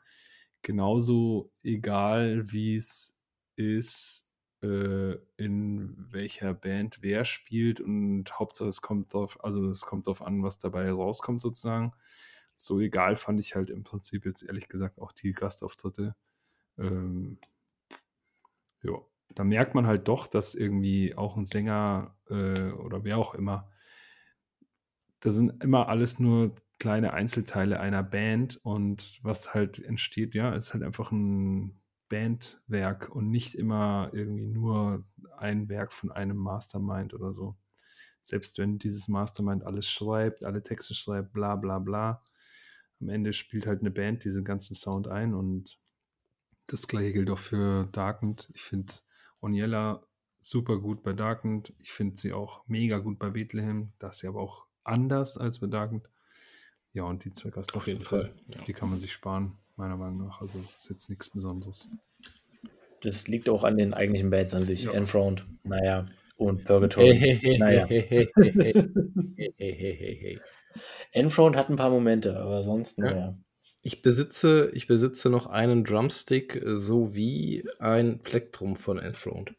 genauso egal, wie es ist, äh, in welcher Band wer spielt und Hauptsache es kommt drauf, also es kommt drauf an, was dabei rauskommt sozusagen. So egal fand ich halt im Prinzip jetzt ehrlich gesagt auch die Gastauftritte. Ähm, ja, da merkt man halt doch, dass irgendwie auch ein Sänger äh, oder wer auch immer, da sind immer alles nur kleine Einzelteile einer Band und was halt entsteht, ja, ist halt einfach ein Bandwerk und nicht immer irgendwie nur ein Werk von einem Mastermind oder so. Selbst wenn dieses Mastermind alles schreibt, alle Texte schreibt, bla bla bla, am Ende spielt halt eine Band diesen ganzen Sound ein und das gleiche gilt auch für Darkend. Ich finde Oniella super gut bei Darkend. Ich finde sie auch mega gut bei Bethlehem. Da ist sie aber auch anders als bei Darkend. Ja, und die zwei Auf jeden Fall. Die kann man sich sparen, meiner Meinung nach. Also ist jetzt nichts Besonderes. Das liegt auch an den eigentlichen Bands an sich. Ja. Enthroned, naja, und Purgatory. Hey, hey, naja. Hey, hey, hey. Enthroned hat ein paar Momente, aber sonst, ja. naja. Ich besitze, ich besitze noch einen Drumstick sowie ein Plektrum von Enthroned.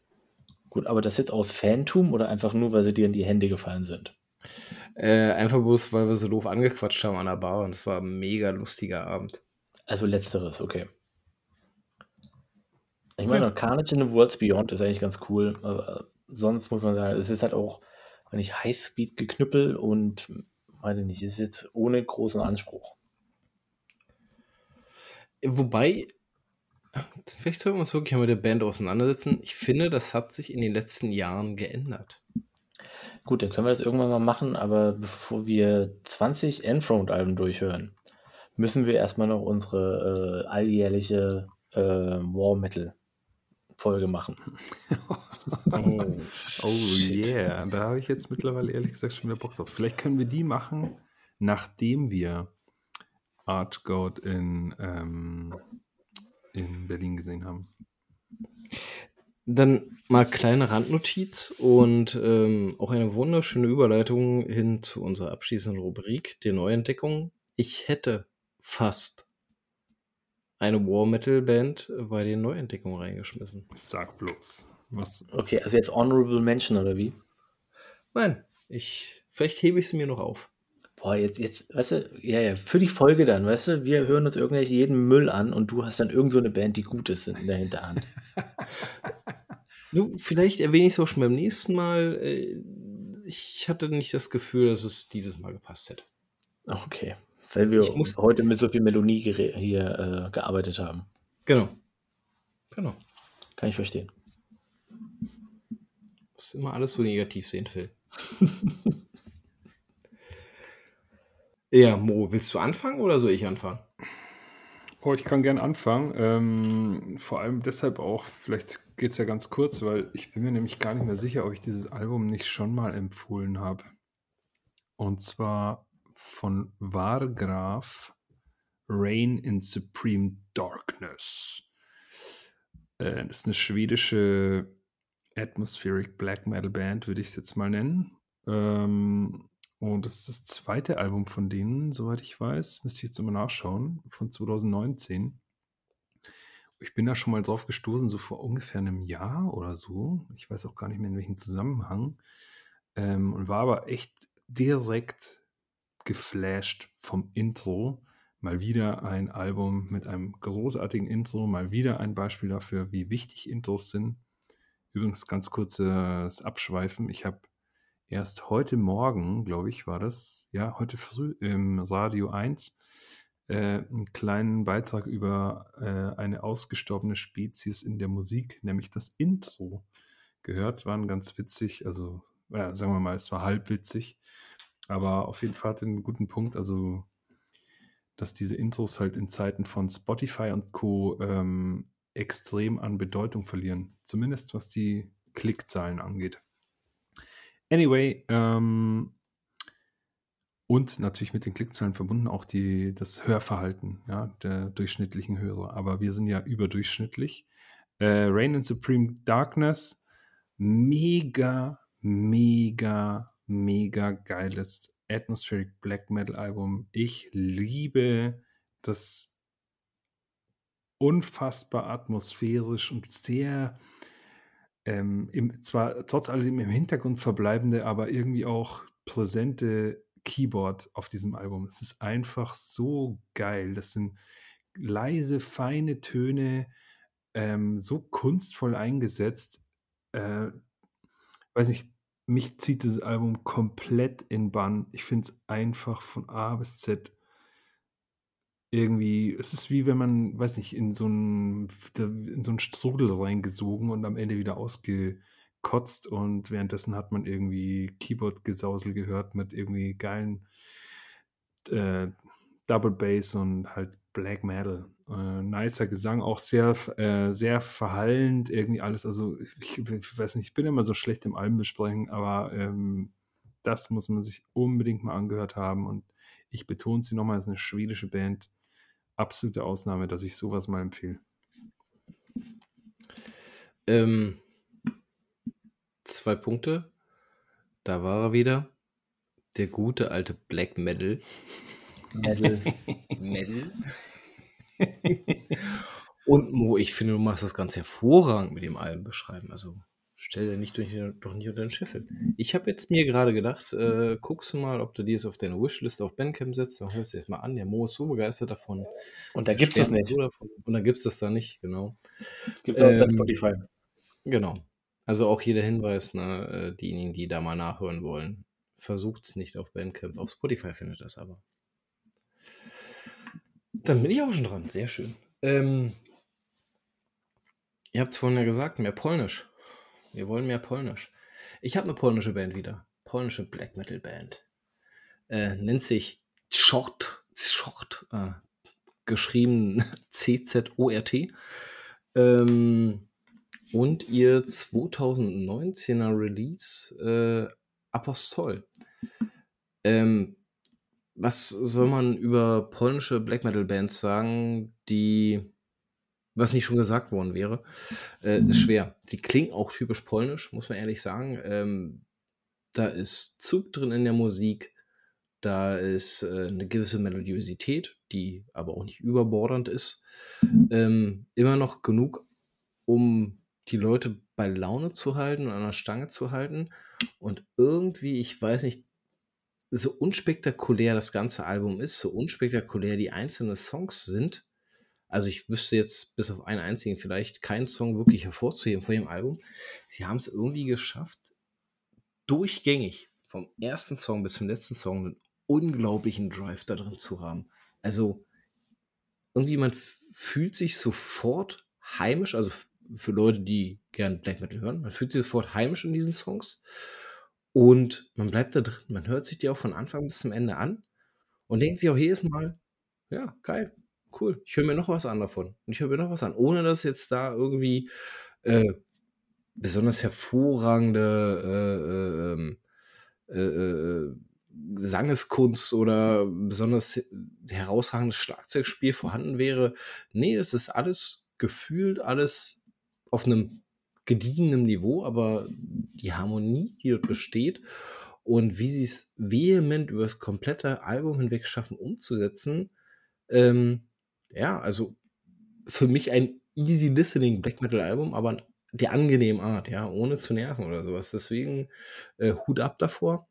Gut, aber das jetzt aus Fantum oder einfach nur, weil sie dir in die Hände gefallen sind? Äh, einfach bloß, weil wir so doof angequatscht haben an der Bar und es war 'n mega lustiger Abend. Also Letzteres, okay. Ich meine, Carnage in the Worlds Beyond ist eigentlich ganz cool, aber sonst muss man sagen, es ist halt auch, wenn ich Highspeed-Geknüppel und weiß ich nicht, ist jetzt ohne großen Anspruch. Wobei vielleicht sollten wir uns wirklich mal mit der Band auseinandersetzen. Ich finde, das hat sich in den letzten Jahren geändert. Gut, dann können wir das irgendwann mal machen, aber bevor wir 20 Enthroned-Alben durchhören, müssen wir erstmal noch unsere äh, alljährliche äh, War Metal-Folge machen. Oh, oh yeah, da habe ich jetzt mittlerweile ehrlich gesagt schon wieder Bock drauf. Vielleicht können wir die machen, nachdem wir Archgoat in, ähm, in Berlin gesehen haben. Dann mal kleine Randnotiz und ähm, auch eine wunderschöne Überleitung hin zu unserer abschließenden Rubrik der Neuentdeckung. Ich hätte fast eine War Metal Band bei den Neuentdeckungen reingeschmissen. Sag bloß. Was? Okay, also jetzt Honorable Mention oder wie? Nein, ich, vielleicht hebe ich sie mir noch auf. Boah, jetzt, jetzt, weißt du, ja, ja, für die Folge dann, weißt du, wir hören uns irgendwelche jeden Müll an und du hast dann irgend so eine Band, die gut ist in der Hinterhand. Du, vielleicht erwähne ich es auch schon beim nächsten Mal. Äh, Ich hatte nicht das Gefühl, dass es dieses Mal gepasst hätte. Okay, weil wir heute mit so viel Melodie hier äh, gearbeitet haben. Genau. Genau. Kann ich verstehen. Muss immer alles so negativ sehen, Phil. ja, Mo, willst du anfangen oder soll ich anfangen? Oh, ich kann gern anfangen. Ähm, vor allem deshalb auch, vielleicht geht es ja ganz kurz, weil ich bin mir nämlich gar nicht mehr sicher, ob ich dieses Album nicht schon mal empfohlen habe. Und zwar von Wargraf Rain in Supreme Darkness. Äh, das ist eine schwedische Atmospheric Black Metal Band, würde ich es jetzt mal nennen. Ähm, und das ist das zweite Album von denen, soweit ich weiß. Müsste ich jetzt immer nachschauen, von 2019. Ich bin da schon mal drauf gestoßen, so vor ungefähr einem Jahr oder so. Ich weiß auch gar nicht mehr, in welchem Zusammenhang. Ähm, und war aber echt direkt geflasht vom Intro. Mal wieder ein Album mit einem großartigen Intro. Mal wieder ein Beispiel dafür, wie wichtig Intros sind. Übrigens ganz kurzes Abschweifen. Ich habe erst heute Morgen, glaube ich, war das, ja, heute früh im Radio 1, äh, einen kleinen Beitrag über äh, eine ausgestorbene Spezies in der Musik, nämlich das Intro gehört. Waren ganz witzig, also ja, sagen wir mal, es war halb witzig, aber auf jeden Fall hat einen guten Punkt, also dass diese Intros halt in Zeiten von Spotify und Co. Ähm, extrem an Bedeutung verlieren. Zumindest was die Klickzahlen angeht. Anyway, ähm, und natürlich mit den Klickzahlen verbunden auch die, das Hörverhalten ja, der durchschnittlichen Hörer. Aber wir sind ja überdurchschnittlich. Äh, Rain in Supreme Darkness, mega, mega, mega geiles Atmospheric Black Metal Album. Ich liebe das unfassbar atmosphärisch und sehr ähm, im, zwar trotz allem im Hintergrund verbleibende, aber irgendwie auch präsente Keyboard auf diesem Album. Es ist einfach so geil. Das sind leise, feine Töne, ähm, so kunstvoll eingesetzt. Äh, weiß nicht, mich zieht dieses Album komplett in Bann. Ich finde es einfach von A bis Z irgendwie, es ist wie wenn man, weiß nicht, in so einen, in so einen Strudel reingesogen und am Ende wieder ausgekotzt und währenddessen hat man irgendwie Keyboard-Gesausel gehört mit irgendwie geilen äh, Double Bass und halt Black Metal. Äh, nicer Gesang, auch sehr, äh, sehr verhallend, irgendwie alles. Also, ich, ich, weiß nicht, ich bin immer so schlecht im Albenbesprechen, aber ähm, das muss man sich unbedingt mal angehört haben und ich betone sie nochmal, es ist eine schwedische Band. Absolute Ausnahme, dass ich sowas mal empfehle. Ähm, zwei Punkte. Da war er wieder. Der gute alte Black Metal. Metal. Metal. Und Mo, ich finde, du machst das ganz hervorragend mit dem Alben beschreiben. Also stell dir nicht durch, doch nicht unter den Scheffel. Ich habe jetzt mir gerade gedacht, äh, guckst du mal, ob du dir es auf deine Wishlist auf Bandcamp setzt, dann hörst du es mal an. Der Mo ist so begeistert davon. Und da gibt es das nicht. So und dann gibt es das da nicht, genau. Gibt es auch ähm, bei Spotify. Genau. Also auch hier der Hinweis, ne, äh, diejenigen, die da mal nachhören wollen, versucht es nicht auf Bandcamp. Auf Spotify findet das aber. Dann bin ich auch schon dran. Sehr schön. Ähm, ihr habt es vorhin ja gesagt, mehr Polnisch. Wir wollen mehr Polnisch. Ich habe eine polnische Band wieder. Polnische Black Metal Band. Äh, nennt sich Czort. Czort. Äh, geschrieben C-Z-O-R-T. Ähm, und ihr 2019er Release äh, Apostol. Ähm, was soll man über polnische Black Metal Bands sagen, die, was nicht schon gesagt worden wäre, äh, ist schwer. Die klingen auch typisch polnisch, muss man ehrlich sagen. Ähm, da ist Zug drin in der Musik, da ist äh, eine gewisse Melodiosität, die aber auch nicht überbordernd ist. Ähm, immer noch genug, um die Leute bei Laune zu halten und an der Stange zu halten. Und irgendwie, ich weiß nicht, so unspektakulär das ganze Album ist, so unspektakulär die einzelnen Songs sind. Also ich wüsste jetzt bis auf einen einzigen vielleicht keinen Song wirklich hervorzuheben von dem Album. Sie haben es irgendwie geschafft, durchgängig vom ersten Song bis zum letzten Song einen unglaublichen Drive da drin zu haben. Also irgendwie man fühlt sich sofort heimisch, also für Leute, die gern Black Metal hören, man fühlt sich sofort heimisch in diesen Songs und man bleibt da drin. Man hört sich die auch von Anfang bis zum Ende an und denkt sich auch jedes Mal, ja, geil, cool, ich höre mir noch was an davon. Und ich höre mir noch was an, ohne dass jetzt da irgendwie äh, besonders hervorragende äh, äh, äh, Sangeskunst oder besonders herausragendes Schlagzeugspiel vorhanden wäre. Nee, es ist alles gefühlt, alles auf einem gediegenem Niveau, aber die Harmonie, die dort besteht und wie sie es vehement über das komplette Album hinweg schaffen umzusetzen, ähm, ja, also für mich ein easy listening Black Metal Album, aber der angenehmen Art, ja, ohne zu nerven oder sowas. Deswegen äh, Hut ab davor.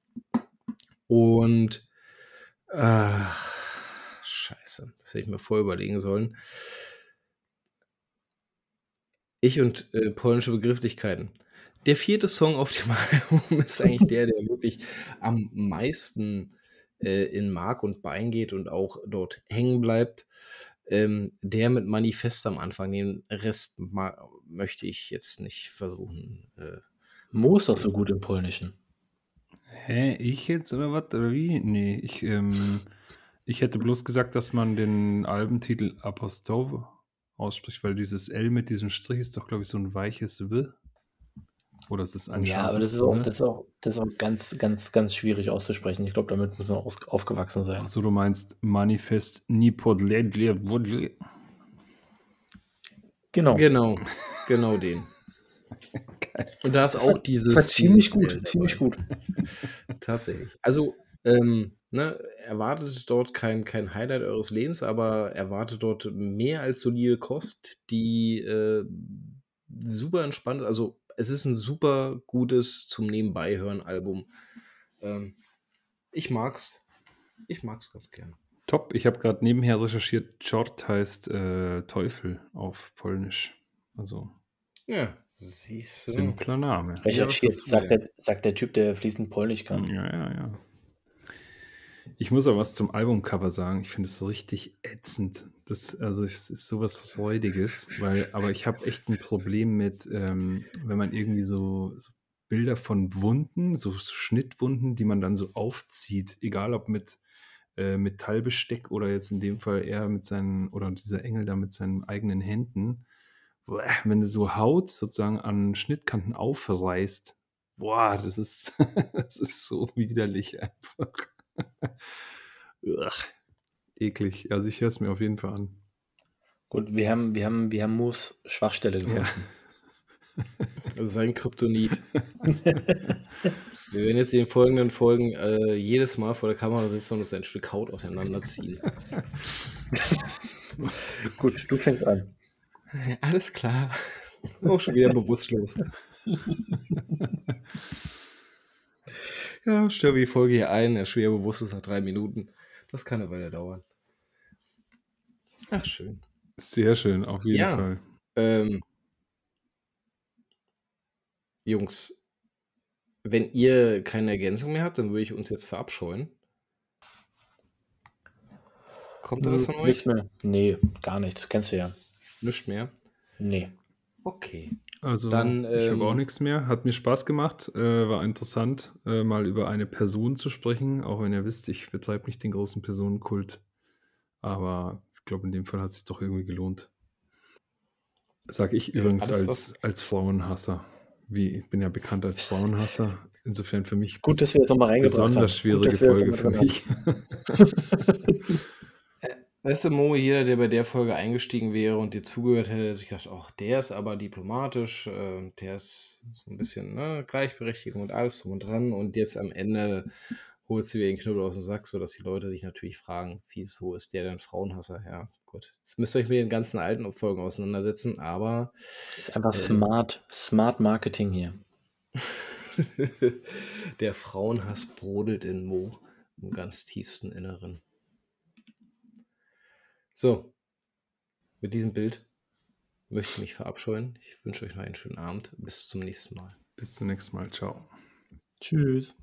Und ach, scheiße, das hätte ich mir vorher überlegen sollen. Ich und äh, polnische Begrifflichkeiten. Der vierte Song auf dem Album ist eigentlich der, der wirklich am meisten äh, in Mark und Bein geht und auch dort hängen bleibt. Ähm, der mit Manifest am Anfang. Den Rest möchte ich jetzt nicht versuchen. Äh, Mo ist doch so gut im Polnischen. Hä, ich jetzt oder was? Oder wie? Nee, ich, ähm, ich hätte bloß gesagt, dass man den Albentitel Apostol ausspricht, weil dieses L mit diesem Strich ist doch, glaube ich, so ein weiches W. Oder ist es ein Ja, aber das ist, auch, das, ist auch, das ist auch ganz, ganz, ganz schwierig auszusprechen. Ich glaube, damit muss man aus, aufgewachsen sein. Achso, du meinst Manifest Nipodledle. Genau. Genau, genau den. Und da ist auch dieses. Das war ziemlich gut, ziemlich gut. Tatsächlich. Also, ähm, ne, erwartet dort kein, kein Highlight eures Lebens, aber erwartet dort mehr als solide Kost, die äh, super entspannt ist. Also es ist ein super gutes zum Nebenbeihören-Album. Ähm, ich mag's. Ich mag's ganz gern. Top. Ich habe gerade nebenher recherchiert, Czort heißt äh, Teufel auf Polnisch. Also. Ja, siehst du. Simpler Name. Recherchiert, sagt, der, sagt der Typ, der fließend Polnisch kann. Ja, ja, ja. Ich muss auch was zum Albumcover sagen. Ich finde es richtig ätzend. Das, also es ist sowas Räudiges, weil, aber ich habe echt ein Problem mit, ähm, wenn man irgendwie so, so, Bilder von Wunden, so Schnittwunden, die man dann so aufzieht, egal ob mit äh, Metallbesteck oder jetzt in dem Fall eher mit seinen, oder dieser Engel da mit seinen eigenen Händen. Wenn du so Haut sozusagen an Schnittkanten aufreißt, boah, das ist, das ist so widerlich einfach. Ugh, eklig. Also ich höre es mir auf jeden Fall an. Gut, wir haben, wir haben, wir haben Moos Schwachstelle gefunden. Ja. Sein Kryptonit. wir werden jetzt in den folgenden Folgen äh, jedes Mal vor der Kamera sitzen und uns ein Stück Haut auseinanderziehen. Gut, du fängst an. Alles klar. Auch schon wieder bewusstlos. Ja, stellen wir die Folge hier ein. Er ist schwer bewusstlos nach drei Minuten. Das kann eine Weile dauern. Ach, schön. Sehr schön, auf jeden Ja. Fall. Ähm, Jungs, wenn ihr keine Ergänzung mehr habt, dann würde ich uns jetzt verabscheuen. Kommt da was von euch? mehr. Nee, gar nichts. Kennst du ja. Nichts mehr? Nee. Okay. Also Dann, ich habe auch ähm, nichts mehr. Hat mir Spaß gemacht. Äh, war interessant, äh, mal über eine Person zu sprechen. Auch wenn ihr wisst, ich betreibe nicht den großen Personenkult. Aber ich glaube, in dem Fall hat es sich doch irgendwie gelohnt. Sage ich Ja, übrigens als, als Frauenhasser. Wie, ich bin ja bekannt als Frauenhasser. Insofern für mich Gut, dass wir das nochmal reingebracht haben. besonders schwierige Gut, dass wir Folge für mich. Weißt du, Mo, jeder, der bei der Folge eingestiegen wäre und dir zugehört hätte, hätte sich gedacht, ach, der ist aber diplomatisch, äh, der ist so ein bisschen ne, Gleichberechtigung und alles drum und dran. Und jetzt am Ende holt sie wieder den Knubbel aus dem Sack, sodass die Leute sich natürlich fragen, wieso ist der denn Frauenhasser? Ja, gut. Jetzt müsst ihr euch mit den ganzen alten Folgen auseinandersetzen, aber Das ist einfach Ähm. smart, smart Marketing hier. der Frauenhass brodelt in Mo im ganz tiefsten Inneren. So, mit diesem Bild möchte ich mich verabscheuen. Ich wünsche euch noch einen schönen Abend. Bis zum nächsten Mal. Bis zum nächsten Mal. Ciao. Tschüss.